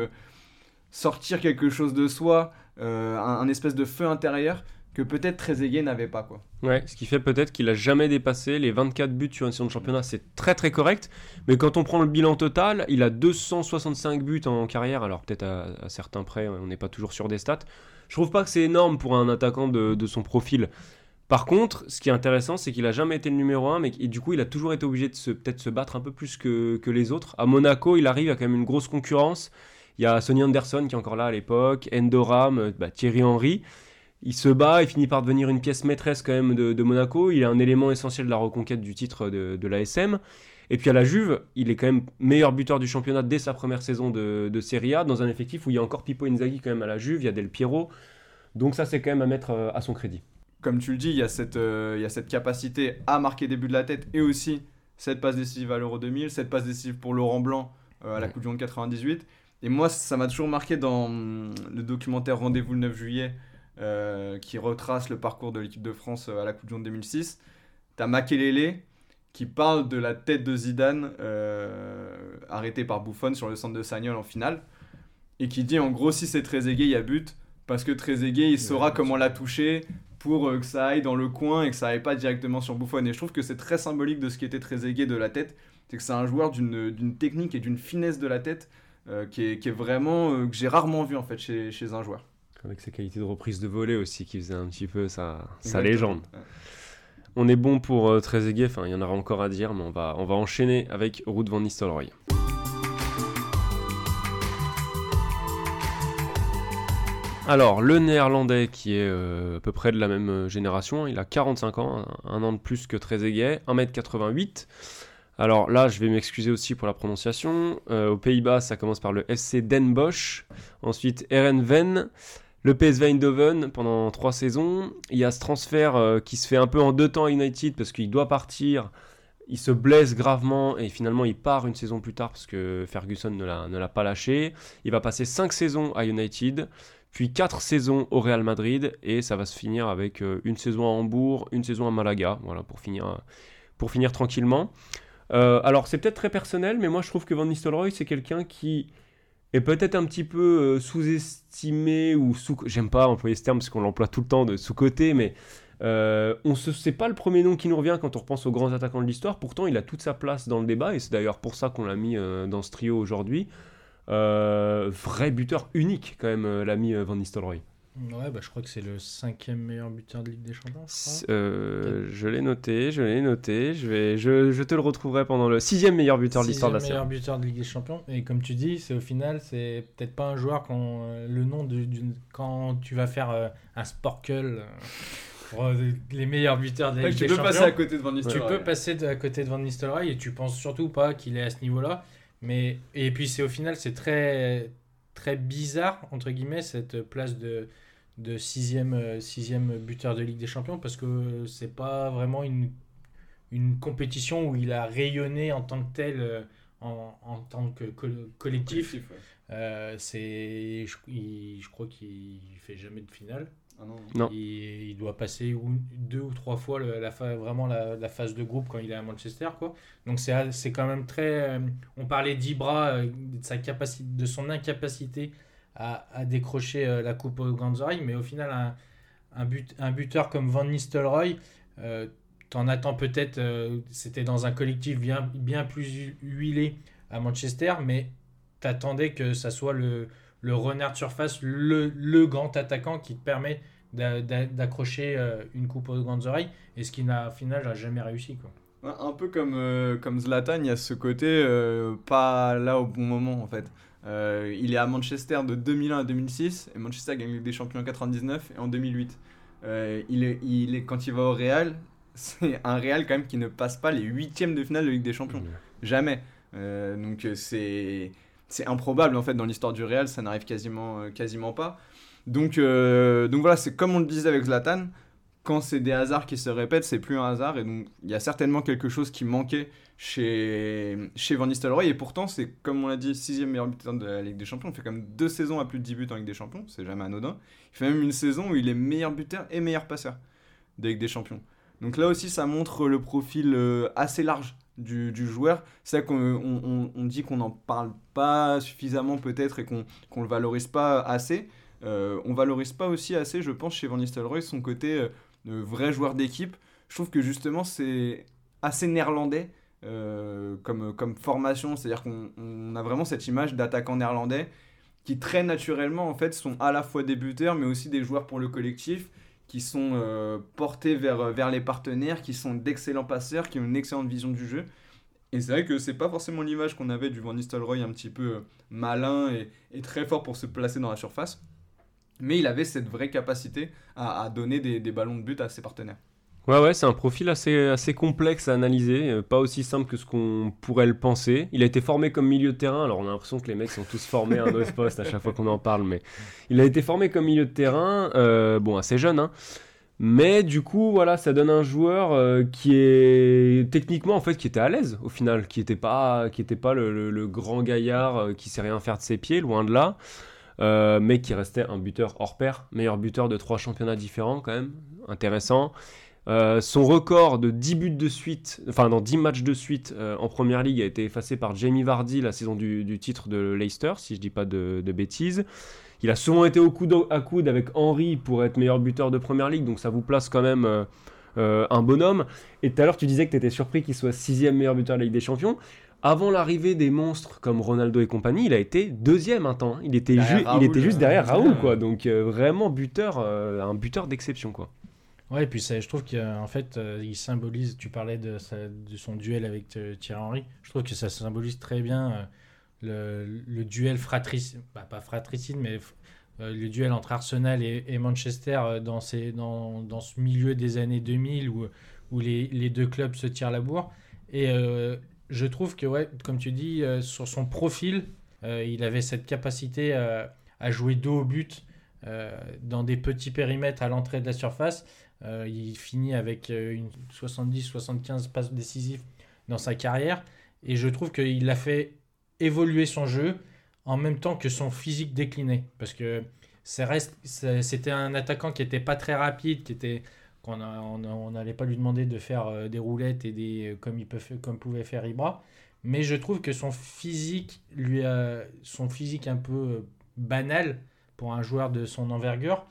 sortir quelque chose de soi, un espèce de feu intérieur que peut-être Trezeguet n'avait pas, quoi. Ouais, ce qui fait peut-être qu'il a jamais dépassé les 24 buts sur une saison de championnat, c'est très très correct. Mais quand on prend le bilan total, il a 265 buts en carrière, alors peut-être à, à certains près, on n'est pas toujours sur des stats. Je trouve pas que c'est énorme pour un attaquant de, son profil. Par contre, ce qui est intéressant, c'est qu'il a jamais été le numéro 1, mais et du coup, il a toujours été obligé de se peut-être se battre un peu plus que, que les autres. À Monaco, il arrive, a quand même une grosse concurrence. Il y a Sonny Anderson qui est encore là à l'époque, Endoram, euh, bah, Thierry Henry. Il se bat, il finit par devenir une pièce maîtresse quand même de, de Monaco. Il est un élément essentiel de la reconquête du titre de, de l'ASM. Et puis à la Juve, il est quand même meilleur buteur du championnat dès sa première saison de, de Serie A, dans un effectif où il y a encore Pippo Inzaghi quand même à la Juve, il y a Del Piero. Donc ça, c'est quand même à mettre euh, à son crédit. Comme tu le dis, il y, a cette, euh, il y a cette capacité à marquer des buts de la tête et aussi cette passe décisive à l'Euro 2000, cette passe décisive pour Laurent Blanc euh, à la Ouais. Coupe du Monde 98. Et moi, ça m'a toujours marqué dans hum, le documentaire Rendez-vous le 9 juillet, euh, qui retrace le parcours de l'équipe de France euh, à la Coupe du Monde 2006. T'as Makelele qui parle de la tête de Zidane euh, arrêtée par Buffon sur le centre de Sagnol en finale et qui dit en gros si c'est Trezeguet il y a but parce que Trezeguet il saura comment la toucher pour euh, que ça aille dans le coin et que ça aille pas directement sur Buffon. Et je trouve que c'est très symbolique de ce qui était Trezeguet de la tête. C'est que c'est un joueur d'une technique et d'une finesse de la tête euh, qui, est, qui est vraiment que j'ai rarement vu en fait chez, chez un joueur Avec ses qualités de reprise de volée aussi, qui faisait un petit peu sa, légende. Ouais. On est bon pour euh, Trezeguet, enfin il y en aura encore à dire, mais on va, on va enchaîner avec Ruud van Nistelrooy. Alors, le néerlandais qui est euh, à peu près de la même euh, génération, il a 45 ans, un, un an de plus que Trezeguet, 1m88. Alors là, je vais m'excuser aussi pour la prononciation. Euh, aux Pays-Bas, ça commence par le FC Den Bosch, ensuite Erenven, le PSV Eindhoven pendant trois saisons. Il y a ce transfert euh, qui se fait un peu en deux temps à United parce qu'il doit partir. Il se blesse gravement et finalement il part une saison plus tard parce que Ferguson ne l'a, pas lâché. Il va passer cinq saisons à United, puis quatre saisons au Real Madrid et ça va se finir avec euh, une saison à Hambourg, une saison à Malaga, voilà pour finir, pour finir tranquillement. Euh, alors c'est peut-être très personnel, mais moi je trouve que Van Nistelrooy c'est quelqu'un qui est peut-être un petit peu euh, sous-estimé ou sous. J'aime pas employer ce terme parce qu'on l'emploie tout le temps de sous-côté, mais euh, on se c'est pas le premier nom qui nous revient quand on repense aux grands attaquants de l'histoire. Pourtant, il a toute sa place dans le débat et c'est d'ailleurs pour ça qu'on l'a mis euh, dans ce trio aujourd'hui. Vrai buteur unique quand même l'ami Van Nistelrooy. Ouais, bah, je crois que c'est le cinquième meilleur buteur de Ligue des Champions. je euh, je l'ai noté, je l'ai noté. Je vais, je, je te le retrouverai pendant le sixième meilleur buteur de l'histoire de la Sixième série. meilleur buteur de Ligue des Champions. Et comme tu dis, c'est au final, c'est peut-être pas un joueur quand euh, le nom de, d'une- quand tu vas faire euh, un sporcle euh, pour euh, les meilleurs buteurs de la Ouais, Ligue tu des peux Champions. passer à côté de Van Tu Nistelrooy peux passer de- à côté de Van Nistelrooy et tu penses surtout pas qu'il est à ce niveau-là. Mais et puis c'est au final c'est très très bizarre entre guillemets cette place de de sixième euh, sixième buteur de Ligue des Champions parce que c'est pas vraiment une une compétition où il a rayonné en tant que tel euh, en, en tant que co- collectif. Collectif, ouais. Euh, c'est je, crois qu'il fait jamais de finale. Ah non. Non. Il, il doit passer ou- deux ou trois fois le- la, vraiment la, la phase de groupe quand il est à Manchester. Quoi. Donc c'est c'est quand même très... euh, on parlait d'Ibra, euh, de, sa capacité, de son incapacité à, décrocher euh, la coupe aux grandes oreilles, mais au final, un, but, un buteur comme Van Nistelrooy, euh, t'en attends peut-être... euh, C'était dans un collectif bien, bien plus hu- huilé à Manchester, mais t'attendais que ça soit le, le renard de surface, le, le grand attaquant qui te permet d'a- d'a- d'accrocher une coupe aux grandes oreilles, et ce qui au final n'a jamais réussi. Quoi. Un peu comme, comme Zlatan, il y a ce côté pas là au bon moment en fait. Euh, il est à Manchester de 2001 à 2006 et Manchester gagne la Ligue des Champions en 99 et en 2008. Euh, il est, il est, quand il va au Real, c'est un Real quand même qui ne passe pas les huitièmes de finale de Ligue des Champions. Jamais. Euh, donc c'est c'est improbable en fait dans l'histoire du Real, ça n'arrive quasiment quasiment pas. Donc donc voilà, c'est comme on le disait avec Zlatan, quand c'est des hasards qui se répètent, c'est plus un hasard et donc il y a certainement quelque chose qui manquait chez chez Van Nistelrooy et pourtant c'est comme on l'a dit sixième meilleur buteur de la Ligue des Champions, il fait quand même deux saisons à plus de 10 buts en Ligue des Champions, c'est jamais anodin. Il fait même une saison où il est meilleur buteur et meilleur passeur de Ligue des Champions. Donc là aussi, ça montre le profil euh, assez large du, du joueur. C'est vrai qu'on on, on- dit qu'on n'en parle pas suffisamment peut-être et qu'on qu'on le valorise pas assez. Euh, on valorise pas aussi assez, je pense, chez Van Nistelrooy, son côté euh, de vrai joueur d'équipe. Je trouve que justement, c'est assez néerlandais euh, comme, formation. C'est-à-dire qu'on on a vraiment cette image d'attaquant néerlandais qui très naturellement en fait sont à la fois des buteurs mais aussi des joueurs pour le collectif qui sont euh, portés vers, vers les partenaires, qui sont d'excellents passeurs, qui ont une excellente vision du jeu. Et c'est vrai que c'est pas forcément l'image qu'on avait du Van Nistelrooy un petit peu euh, malin et, très fort pour se placer dans la surface. mais il avait cette vraie capacité à, donner des ballons de but à ses partenaires. Ouais, ouais, c'est un profil assez, assez complexe à analyser, euh, pas aussi simple que ce qu'on pourrait le penser. Il a été formé comme milieu de terrain, alors on a l'impression que les mecs sont tous formés à un autre poste à chaque fois qu'on en parle, mais il a été formé comme milieu de terrain, euh, bon, assez jeune, hein. Mais du coup, voilà, ça donne un joueur euh, qui est techniquement, en fait, qui était à l'aise au final, qui n'était pas, qui était pas le, grand gaillard qui sait rien faire de ses pieds, loin de là. Mais qui restait un buteur hors pair, meilleur buteur de trois championnats différents quand même, intéressant. Euh, son record de 10 buts de suite, enfin dans 10 matchs de suite euh, en première ligue a été effacé par Jamie Vardy la saison du, du titre de Leicester, si je dis pas de, de bêtises. Il a souvent été au coude à coude avec Henry pour être meilleur buteur de première ligue, donc ça vous place quand même euh, un bonhomme. Et tout à l'heure, tu disais que tu étais surpris qu'il soit sixième meilleur buteur de la Ligue des Champions. Avant l'arrivée des monstres comme Ronaldo et compagnie, il a été deuxième un temps. Il était, Derrière ju- Raoul, il était juste euh, derrière. Raoul, quoi. Donc vraiment buteur, un buteur d'exception, quoi. Ouais, et puis je trouve qu'en fait, euh, il symbolise, tu parlais de, son duel avec euh, Thierry Henry, je trouve que ça symbolise très bien euh, le, duel fratricide, bah, pas fratricide, mais le duel entre Arsenal et, Manchester dans, ce milieu des années 2000 où, les, deux clubs se tirent la bourre. Et je trouve que, ouais, comme tu dis, sur son profil, il avait cette capacité à jouer dos au but dans des petits périmètres à l'entrée de la surface. Euh, il finit avec euh, une 70-75 passes décisives dans sa carrière. Et je trouve qu'il a fait évoluer son jeu en même temps que son physique décliné. Parce que c'était un attaquant qui n'était pas très rapide, qui était qu'on n'allait pas lui demander de faire euh, des roulettes et des comme il peut comme pouvait faire Ibra. Mais je trouve que son physique lui a, son physique un peu banal pour un joueur de son envergure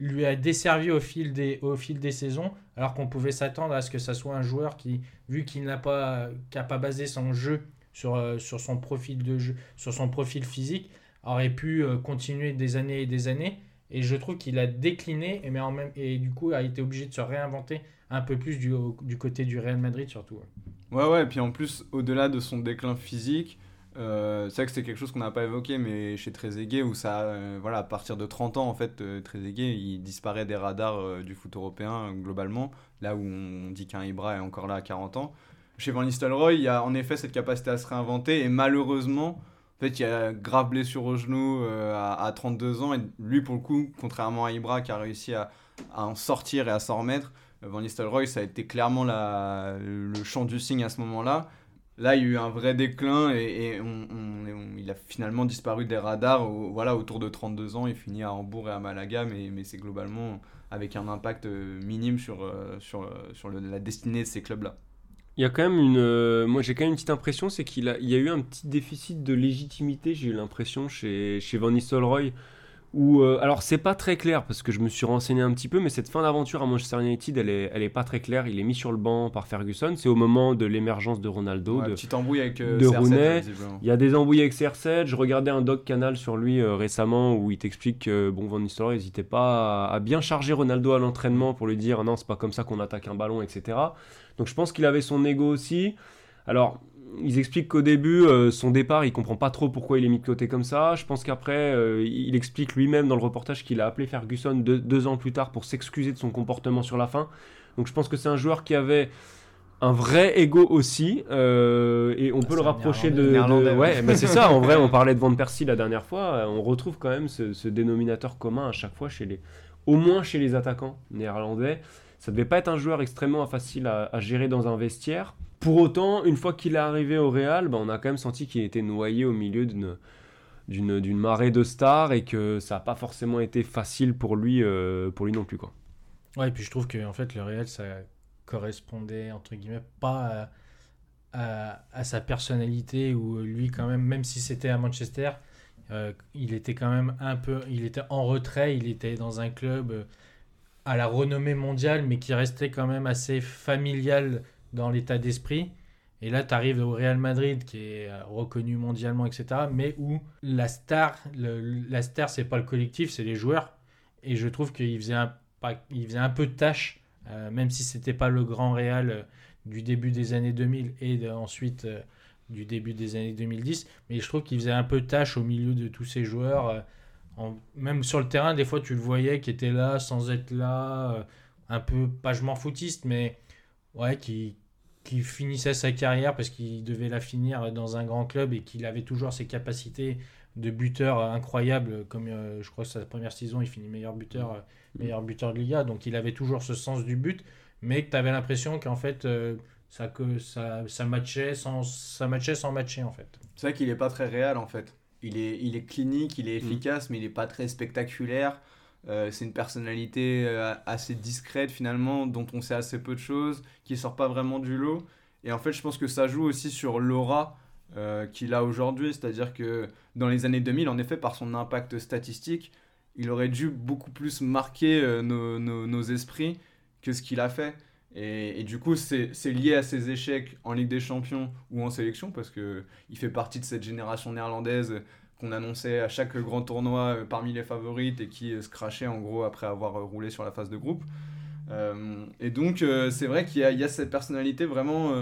lui a desservi au fil des, au fil des saisons, alors qu'on pouvait s'attendre à ce que ça soit un joueur qui, vu qu'il n'a pas, pas basé son jeu sur, euh, sur son profil de jeu, sur son profil physique, aurait pu euh, continuer des années et des années. Et je trouve qu'il a décliné, et, mais en même, et du coup a été obligé de se réinventer un peu plus du, du côté du Real Madrid surtout. Ouais, ouais, et puis en plus, au-delà de son déclin physique, euh, c'est vrai que c'est quelque chose qu'on n'a pas évoqué, mais chez Trezeguet, où ça, euh, voilà, à partir de 30 ans, en fait, euh, Trezeguet, il disparaît des radars du foot européen, globalement, là où on dit qu'un Ibra est encore là à 40 ans. Chez Van Nistelrooy, il y a en effet cette capacité à se réinventer, et malheureusement, en fait, il y a grave blessure au genou à, à 32 ans, et lui, pour le coup, contrairement à Ibra, qui a réussi à, en sortir et à s'en remettre, Van Nistelrooy, ça a été clairement la, le champ du signe à ce moment-là. Là, il y a eu un vrai déclin et, il a finalement disparu des radars. voilà, autour de 32 ans, il finit à Hambourg et à Malaga, mais, c'est globalement avec un impact euh, minime sur, euh, euh, la destinée de ces clubs-là. Il y a quand même une. moi, j'ai quand même une petite impression, c'est qu'il y a eu un petit déficit de légitimité, j'ai eu l'impression, chez, chez Van. Où, euh, alors, c'est pas très clair, parce que je me suis renseigné un petit peu, mais cette fin d'aventure à Manchester United, elle est, elle est pas très claire. Il est mis sur le banc par Ferguson. C'est au moment de l'émergence de Ronaldo. Ouais, de, petite embrouille avec euh, de CR7, Rooney. Il y a des embrouilles avec CR7. Je regardais un doc canal sur lui euh, récemment où il t'explique que bon, Van Nistelrooy n'hésitait pas à, à bien charger Ronaldo à l'entraînement pour lui dire non, c'est pas comme ça qu'on attaque un ballon, etc. Donc je pense qu'il avait son ego aussi. Alors, ils expliquent qu'au début, euh, son départ, il comprend pas trop pourquoi il est mis de côté comme ça. Je pense qu'après, euh, il explique lui-même dans le reportage qu'il a appelé Ferguson deux, deux ans plus tard pour s'excuser de son comportement sur la fin. Donc je pense que c'est un joueur qui avait un vrai ego aussi, euh, et on peut c'est le rapprocher de, ouais, bah c'est ça. En vrai, on parlait de Van Persie la dernière fois. On retrouve quand même ce, ce dénominateur commun à chaque fois chez les, au moins chez les attaquants néerlandais. Ça devait pas être un joueur extrêmement facile à, à gérer dans un vestiaire. Pour autant, une fois qu'il est arrivé au Real, bah, on a quand même senti qu'il était noyé au milieu d'une d'une marée de stars et que ça n'a pas forcément été facile pour lui euh, pour lui non plus quoi. Ouais, et puis je trouve que en fait le Real ça correspondait entre guillemets pas à, à- sa personnalité où lui quand même même si c'était à Manchester euh, il était quand même un peu il était en retrait il était dans un club euh, à la renommée mondiale mais qui restait quand même assez familial dans l'état d'esprit et là tu arrives au Real Madrid qui est euh, reconnu mondialement etc mais où la star le- la star c'est pas le collectif c'est les joueurs et je trouve qu'il faisait un pas- il faisait un peu de tâche, euh, même si c'était pas le grand Real euh, du début des années 2000 et ensuite du début des années 2010. Mais je trouve qu'il faisait un peu de tâche au milieu de tous ces joueurs. même sur le terrain, des fois, tu le voyais qui était là sans être là, un peu, pas je m'en foutiste, mais ouais, qui, qui finissait sa carrière parce qu'il devait la finir dans un grand club et qu'il avait toujours ses capacités de buteur incroyables, comme euh, je crois que sa première saison, il finit meilleur buteur, euh, meilleur buteur de Liga, donc il avait toujours ce sens du but, mais que tu avais l'impression qu'en fait, euh, ça, que ça, ça, matchait sans, ça matchait sans matcher, en fait. C'est vrai qu'il est pas très réel en fait. Il est, il est clinique, il est Mm. efficace, mais il est pas très spectaculaire. Euh, c'est une personnalité euh, assez discrète finalement, dont on sait assez peu de choses, qui sort pas vraiment du lot. Et en fait, je pense que ça joue aussi sur l'aura euh, qu'il a aujourd'hui. C'est-à-dire que dans les années 2000, en effet, par son impact statistique, il aurait dû beaucoup plus marquer nos, nos- esprits que ce qu'il a fait. Et, et du coup, c'est lié à ses échecs en Ligue des Champions ou en sélection, parce que il fait partie de cette génération néerlandaise qu'on annonçait à chaque grand tournoi euh, parmi les favorites et qui euh, se crachait en gros après avoir euh, roulé sur la phase de groupe. Et donc, c'est vrai qu'il y, a- cette personnalité vraiment,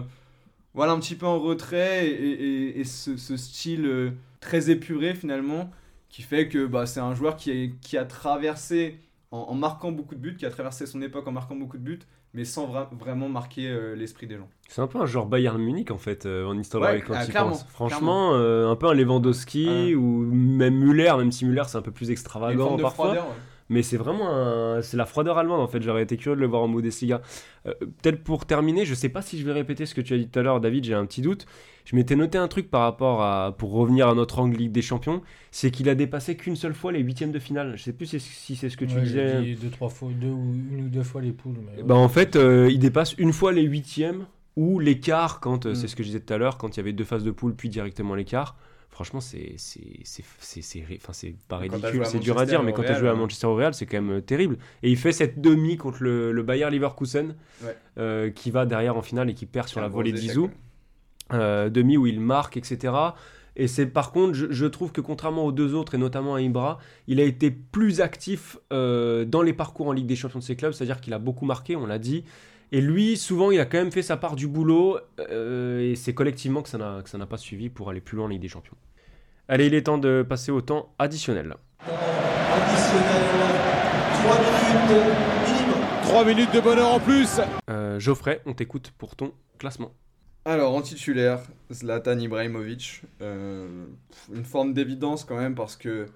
voilà, un petit peu en retrait et, ce, style très épuré finalement qui fait que bah, c'est un joueur qui, qui a traversé en marquant beaucoup de buts, qui a traversé son époque en marquant beaucoup de buts, mais sans vra- vraiment marquer euh, l'esprit des gens. C'est un peu un genre Bayern Munich en fait, euh, en Nistelrooy Ouais, quand ah, pense. Franchement, euh, un peu un Lewandowski ou même Müller, même si Müller c'est un peu plus extravagant parfois. froideur, ouais. Mais c'est vraiment un- c'est la froideur allemande en fait. J'aurais été curieux de le voir en Bundesliga. Euh, Peut-être pour terminer, je sais pas si je vais répéter ce que tu as dit tout à l'heure, David. J'ai un petit doute. Je m'étais noté un truc par rapport à pour revenir à notre angle Ligue des Champions, c'est qu'il a dépassé qu'une seule fois les huitièmes de finale. Je sais plus si c'est ce que tu Ouais, disais. dit deux, trois fois, deux ou une ou deux fois les poules. mais Bah en fait, euh, il dépasse une fois les huitièmes ou l'écart quand euh, Mm. c'est ce que je disais tout à l'heure quand il y avait deux phases de poule puis directement l'écart. Franchement, c'est pas ridicule, c'est dur à dire, mais quand tu as joué à ouais. Manchester au Real, c'est quand même euh, terrible. Et il fait cette demi contre le, le Bayer Leverkusen, Ouais. euh, qui va derrière en finale et qui perd sur la volée de Zizou. Euh, demi où il marque, etc. Et c'est par contre, je, je trouve que contrairement aux deux autres, et notamment à Ibra, il a été plus actif euh, dans les parcours en Ligue des Champions de ses clubs, c'est-à-dire qu'il a beaucoup marqué, on l'a dit. Et lui, souvent, il a quand même fait sa part du boulot, euh, et c'est collectivement que ça n'a pas suivi pour aller plus loin en Ligue des Champions. Allez, il est temps de passer au temps additionnel. Additionnel, 3 minutes minimum. 3 minutes de bonheur en plus Euh, Geoffrey, on t'écoute pour ton classement. Alors, en titulaire, Zlatan Ibrahimovic. euh, une forme d'évidence quand même parce que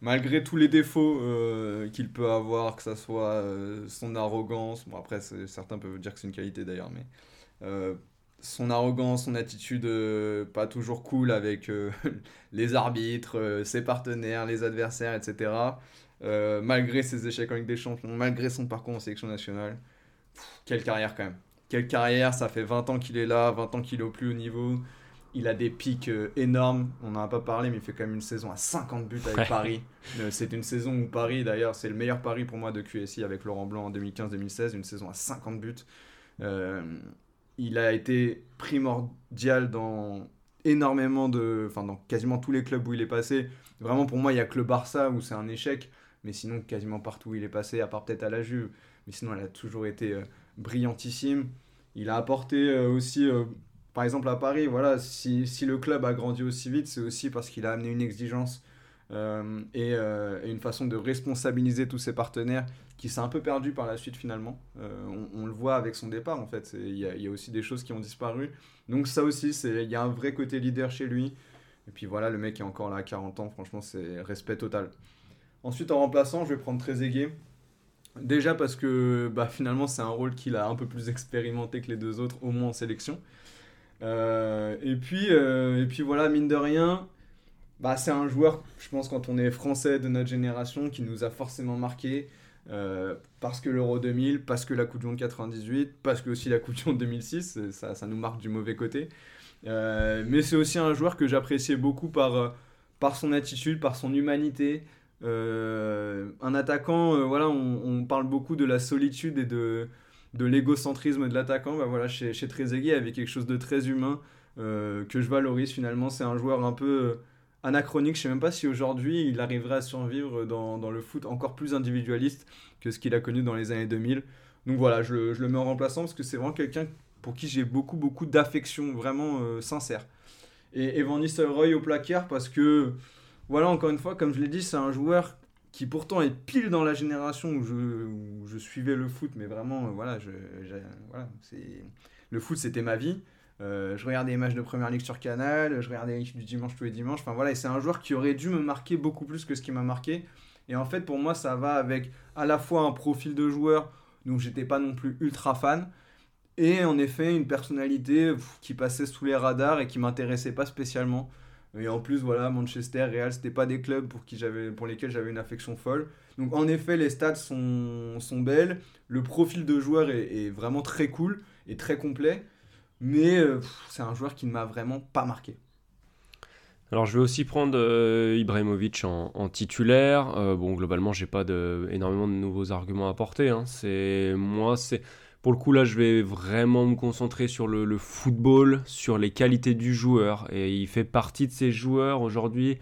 malgré tous les défauts euh, qu'il peut avoir, que ça soit euh, son arrogance, bon après certains peuvent dire que c'est une qualité d'ailleurs, mais euh, son arrogance, son attitude pas toujours cool avec les arbitres, ses partenaires, les adversaires, etc. malgré ses échecs en Ligue des Champions, malgré son parcours en sélection nationale, quelle carrière quand même. Quelle carrière, ça fait 20 ans qu'il est là, 20 ans qu'il est au plus haut niveau. Il a des pics euh, énormes, on n'en a pas parlé, mais il fait quand même une saison à 50 buts avec Ouais. Paris. Euh, c'est une saison où Paris, d'ailleurs, c'est le meilleur pari pour moi de QSI avec Laurent Blanc en 2015-2016, une saison à 50 buts. Euh, il a été primordial dans énormément de. Enfin, dans quasiment tous les clubs où il est passé. Vraiment, pour moi, il n'y a que le Barça où c'est un échec, mais sinon, quasiment partout où il est passé, à part peut-être à la Juve. Mais sinon, elle a toujours été euh, brillantissime. Il a apporté euh, aussi, par exemple à Paris, voilà, si, si le club a grandi aussi vite, c'est aussi parce qu'il a amené une exigence euh, et, euh, et une façon de responsabiliser tous ses partenaires qui s'est un peu perdu par la suite finalement. Euh, on, le voit avec son départ en fait, il y, a- aussi des choses qui ont disparu. Donc ça aussi, il y a un vrai côté leader chez lui. Et puis voilà, le mec est encore là à 40 ans, franchement c'est respect total. Ensuite en remplaçant, je vais prendre Trezeguet. Déjà parce que bah, finalement c'est un rôle qu'il a un peu plus expérimenté que les deux autres, au moins en sélection. Euh, et, puis, euh, et puis voilà, mine de rien, bah, c'est un joueur, je pense, quand on est français de notre génération, qui nous a forcément marqué. euh, parce que l'Euro 2000, parce que la Coupe du Monde 98, parce que aussi la Coupe du Monde 2006, euh, ça, ça nous marque du mauvais côté. Mais c'est aussi un joueur que j'appréciais beaucoup par, par son attitude, par son humanité. Un attaquant, voilà, on parle beaucoup de la solitude et de, de l'égocentrisme de l'attaquant. Bah voilà, chez, chez Trezeguet, il y avait quelque chose de très humain euh, que je valorise finalement. C'est un joueur un peu euh, anachronique. Je sais même pas si aujourd'hui il arriverait à survivre dans, dans le foot encore plus individualiste que ce qu'il a connu dans les années 2000. Donc voilà, je, je le mets en remplaçant parce que c'est vraiment quelqu'un pour qui j'ai beaucoup, beaucoup d'affection vraiment euh, sincère. Et Evan Nistelrooy au placard parce que voilà, encore une fois, comme je l'ai dit, c'est un joueur qui pourtant est pile dans la génération où je, suivais le foot, mais vraiment, euh, voilà, voilà le foot c'était ma vie. Euh, je regardais les matchs de première ligue sur Canal, je regardais l'équipe du dimanche tous les dimanches. Enfin voilà, et c'est un joueur qui aurait dû me marquer beaucoup plus que ce qui m'a marqué. Et en fait, pour moi, ça va avec à la fois un profil de joueur dont j'étais pas non plus ultra fan, et en effet une personnalité qui passait sous les radars et qui m'intéressait pas spécialement. Et en plus, voilà, Manchester, Real, c'était pas des clubs pour, qui pour lesquels j'avais une affection folle. Donc en effet, les stats sont, sont belles, le profil de joueur est, vraiment très cool et très complet, mais euh, c'est un joueur qui ne m'a vraiment pas marqué. Alors je vais aussi prendre euh, Ibrahimovic en, en titulaire. Euh, bon, globalement, j'ai pas de, énormément de nouveaux arguments à apporter. hein. C'est moi, c'est pour le coup là, je vais vraiment me concentrer sur le, football, sur les qualités du joueur. Et il fait partie de ces joueurs aujourd'hui.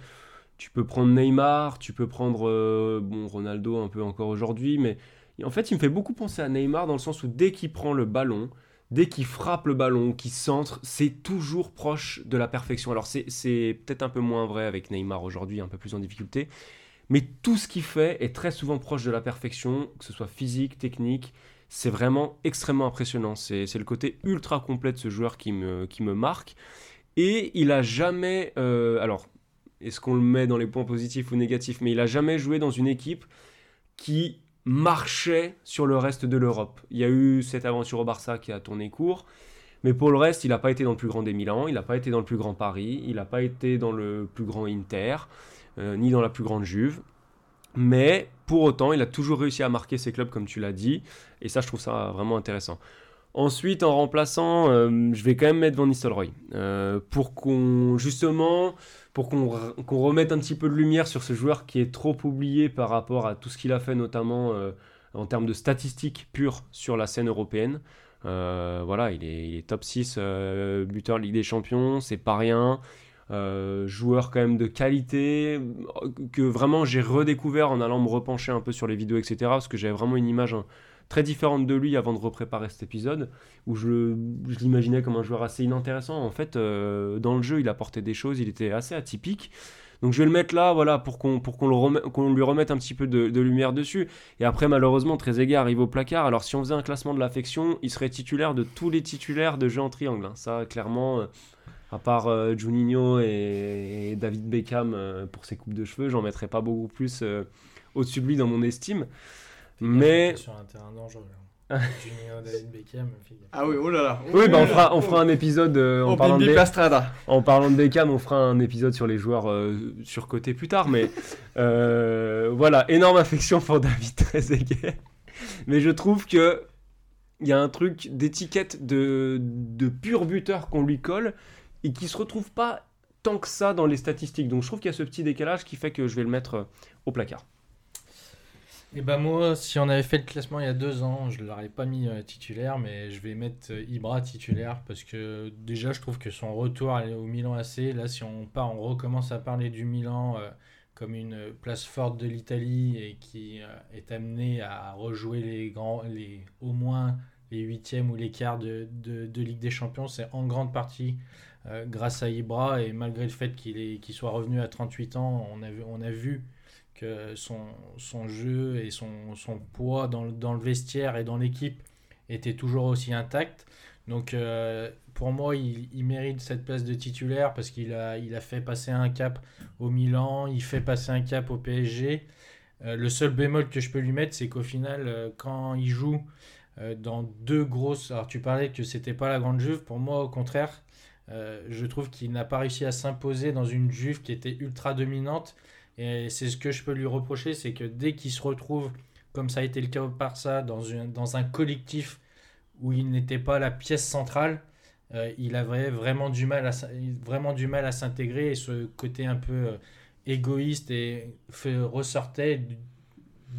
Tu peux prendre Neymar, tu peux prendre euh, bon Ronaldo un peu encore aujourd'hui, mais en fait, il me fait beaucoup penser à Neymar dans le sens où dès qu'il prend le ballon, dès qu'il frappe le ballon, qu'il centre, c'est toujours proche de la perfection. Alors c'est c'est peut-être un peu moins vrai avec Neymar aujourd'hui, un peu plus en difficulté, mais tout ce qu'il fait est très souvent proche de la perfection, que ce soit physique, technique. C'est vraiment extrêmement impressionnant. C'est le côté ultra complet de ce joueur qui me, qui me marque. Et il a jamais... euh, alors, est-ce qu'on le met dans les points positifs ou négatifs Mais il a jamais joué dans une équipe qui marchait sur le reste de l'Europe. Il y a eu cette aventure au Barça qui a tourné court, mais pour le reste, il n'a pas été dans le plus grand des Milan, il n'a pas été dans le plus grand Paris, il n'a pas été dans le plus grand Inter, euh, ni dans la plus grande Juve. Mais pour autant, il a toujours réussi à marquer ses clubs, comme tu l'as dit, et ça, je trouve ça vraiment intéressant. Ensuite, en remplaçant, euh, je vais quand même mettre Van Nistelrooy. Euh, pour qu'on, justement, pour qu'on re- qu'on remette un petit peu de lumière sur ce joueur qui est trop oublié par rapport à tout ce qu'il a fait, notamment euh, en termes de statistiques pures sur la scène européenne. Voilà, il est, top 6 euh, buteur Ligue des Champions, c'est pas rien. Euh, joueur quand même de qualité, que vraiment j'ai redécouvert en allant me repencher un peu sur les vidéos, etc. Parce que j'avais vraiment une image hein, très différente de lui avant de repréparer cet épisode, où je, l'imaginais comme un joueur assez inintéressant. En fait, euh, dans le jeu, il apportait des choses, il était assez atypique. Donc je vais le mettre là, voilà, pour qu'on pour qu'on lui remette un petit peu de, lumière dessus. Et après, malheureusement, Trezeguet arrive au placard. Alors si on faisait un classement de l'affection, il serait titulaire de tous les titulaires de jeux en triangle. hein. Ça, clairement, euh, à part euh, Juninho et, et David Beckham euh, pour ses coupes de cheveux, j'en mettrais pas beaucoup plus euh, au-dessus de lui dans mon estime. Mais Sur un terrain dangereux. là. Junior David Beckham. Ah oui, oh là là. oui, bah on fera, on fera un épisode euh, en, Oh, parlant de Bibi Be- Pastrada. en parlant de Beckham, on fera un épisode sur les joueurs euh, surcotés plus tard. Mais euh, voilà, énorme affection pour David Trezeguet. Mais je trouve que il y a un truc d'étiquette de, de pur buteur qu'on lui colle et qui se retrouve pas tant que ça dans les statistiques. Donc je trouve qu'il y a ce petit décalage qui fait que je vais le mettre euh, au placard. Et bah moi, si on avait fait le classement il y a deux ans, je ne l'aurais pas mis euh, titulaire, mais je vais mettre euh, Ibra titulaire parce que déjà je trouve que son retour au Milan AC, là si on part, on recommence à parler du Milan comme une place forte de l'Italie et qui est amené à rejouer les grands, les au moins les huitièmes ou les quarts de, de Ligue des Champions, c'est en grande partie euh, grâce à Ibra et malgré le fait qu'il soit revenu à 38 ans, on a vu, que son, jeu et son, poids dans, le- vestiaire et dans l'équipe était toujours aussi intact. Donc euh, pour moi, il, mérite cette place de titulaire parce qu'il a, fait passer un cap au Milan, il fait passer un cap au PSG. Euh, le seul bémol que je peux lui mettre, c'est qu'au final, quand il joue dans deux grosses... Alors tu parlais que c'était pas la grande Juve, pour moi au contraire, euh, je trouve qu'il n'a pas réussi à s'imposer dans une Juve qui était ultra dominante. Et c'est ce que je peux lui reprocher, c'est que dès qu'il se retrouve, comme ça a été le cas au Barça, dans, dans un collectif où il n'était pas la pièce centrale, euh, il avait vraiment du mal à, s'intégrer et ce côté un peu euh, égoïste et ressortait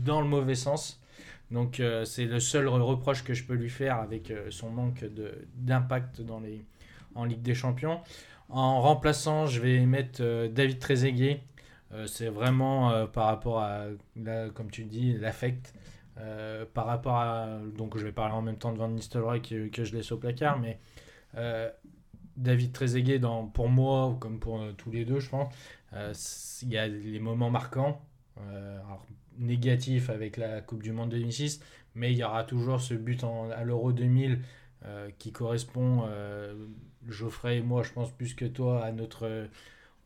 dans le mauvais sens. Donc c'est le seul reproche que je peux lui faire avec son manque d'impact dans les, en Ligue des Champions. En remplaçant, je vais mettre euh, David Trezeguet. Euh, c'est vraiment euh, par rapport à, là, comme tu dis, l'affect. Par rapport à. Donc, je vais parler en même temps de Van Nistelrooy que, je laisse au placard, mais David Trezeguet, dans, pour moi, comme pour tous les deux, je pense, il y a les moments marquants, alors, négatifs avec la Coupe du Monde 2006, mais il y aura toujours ce but en- à l'Euro 2000 euh, qui correspond, euh, Geoffrey et moi, je pense plus que toi, à notre... euh,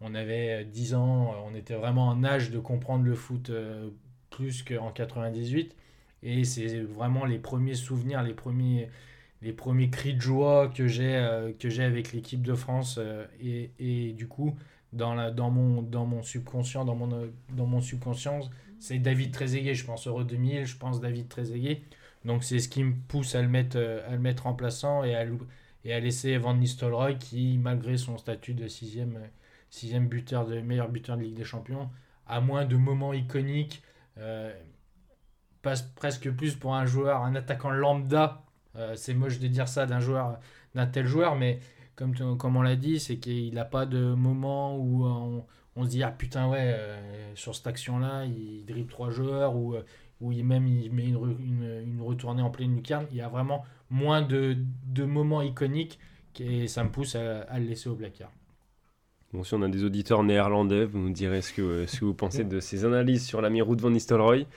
on avait euh, 10 ans, euh, on était vraiment en âge de comprendre le foot euh, plus qu'en 98. Et c'est vraiment les premiers souvenirs, les premiers, les premiers cris de joie que j'ai euh, que j'ai avec l'équipe de France. euh, et, et du coup, dans, la, dans, mon, dans mon subconscient, dans mon, euh, dans mon subconscient, c'est David Trezeguet. Je pense Euro 2000, je pense David Trezeguet. Donc c'est ce qui me pousse à le mettre, euh, à le mettre remplaçant et à, et à laisser Van Nistelrooy qui, malgré son statut de sixième, sixième buteur, de meilleur buteur de Ligue des Champions, à moins de moments iconiques, euh, passe presque plus pour un joueur, un attaquant lambda. Euh, c'est moche de dire ça d'un joueur, d'un tel joueur, mais comme, comme on l'a dit, c'est qu'il n'a pas de moment où on, se dit ah putain ouais euh, sur cette action-là il dribble trois joueurs ou même il met une, une, une retournée en pleine lucarne. Il y a vraiment moins de, moments iconiques et ça me pousse à, le laisser au Blackard. Bon, si on a des auditeurs néerlandais, vous nous direz ce que, ce que vous pensez de ces analyses sur l'ami Ruud van Nistelrooy.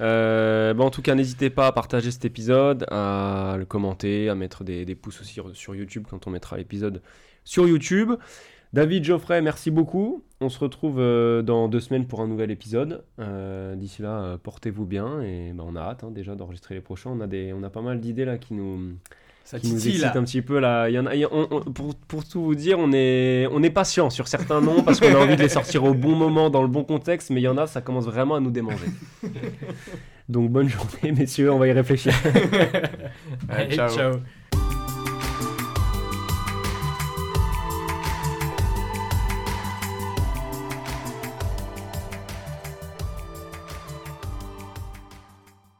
Euh, bah, en tout cas, n'hésitez pas à partager cet épisode, à le commenter, à mettre des, pouces aussi sur YouTube quand on mettra l'épisode sur YouTube. David, Geoffrey, merci beaucoup. On se retrouve euh, dans deux semaines pour un nouvel épisode. Euh, D'ici là, euh, portez-vous bien et bah, on a hâte hein, déjà d'enregistrer les prochains. On a, des, on a pas mal d'idées là qui nous, Ça qui nous excite là. un petit peu là. Il y en a, on- on- pour, pour tout vous dire, on est, on est patient sur certains noms parce qu'on a envie de les sortir au bon moment, dans le bon contexte, mais il y en a, ça commence vraiment à nous démanger. Donc bonne journée, messieurs, on va y réfléchir. Allez, Allez, ciao. ciao.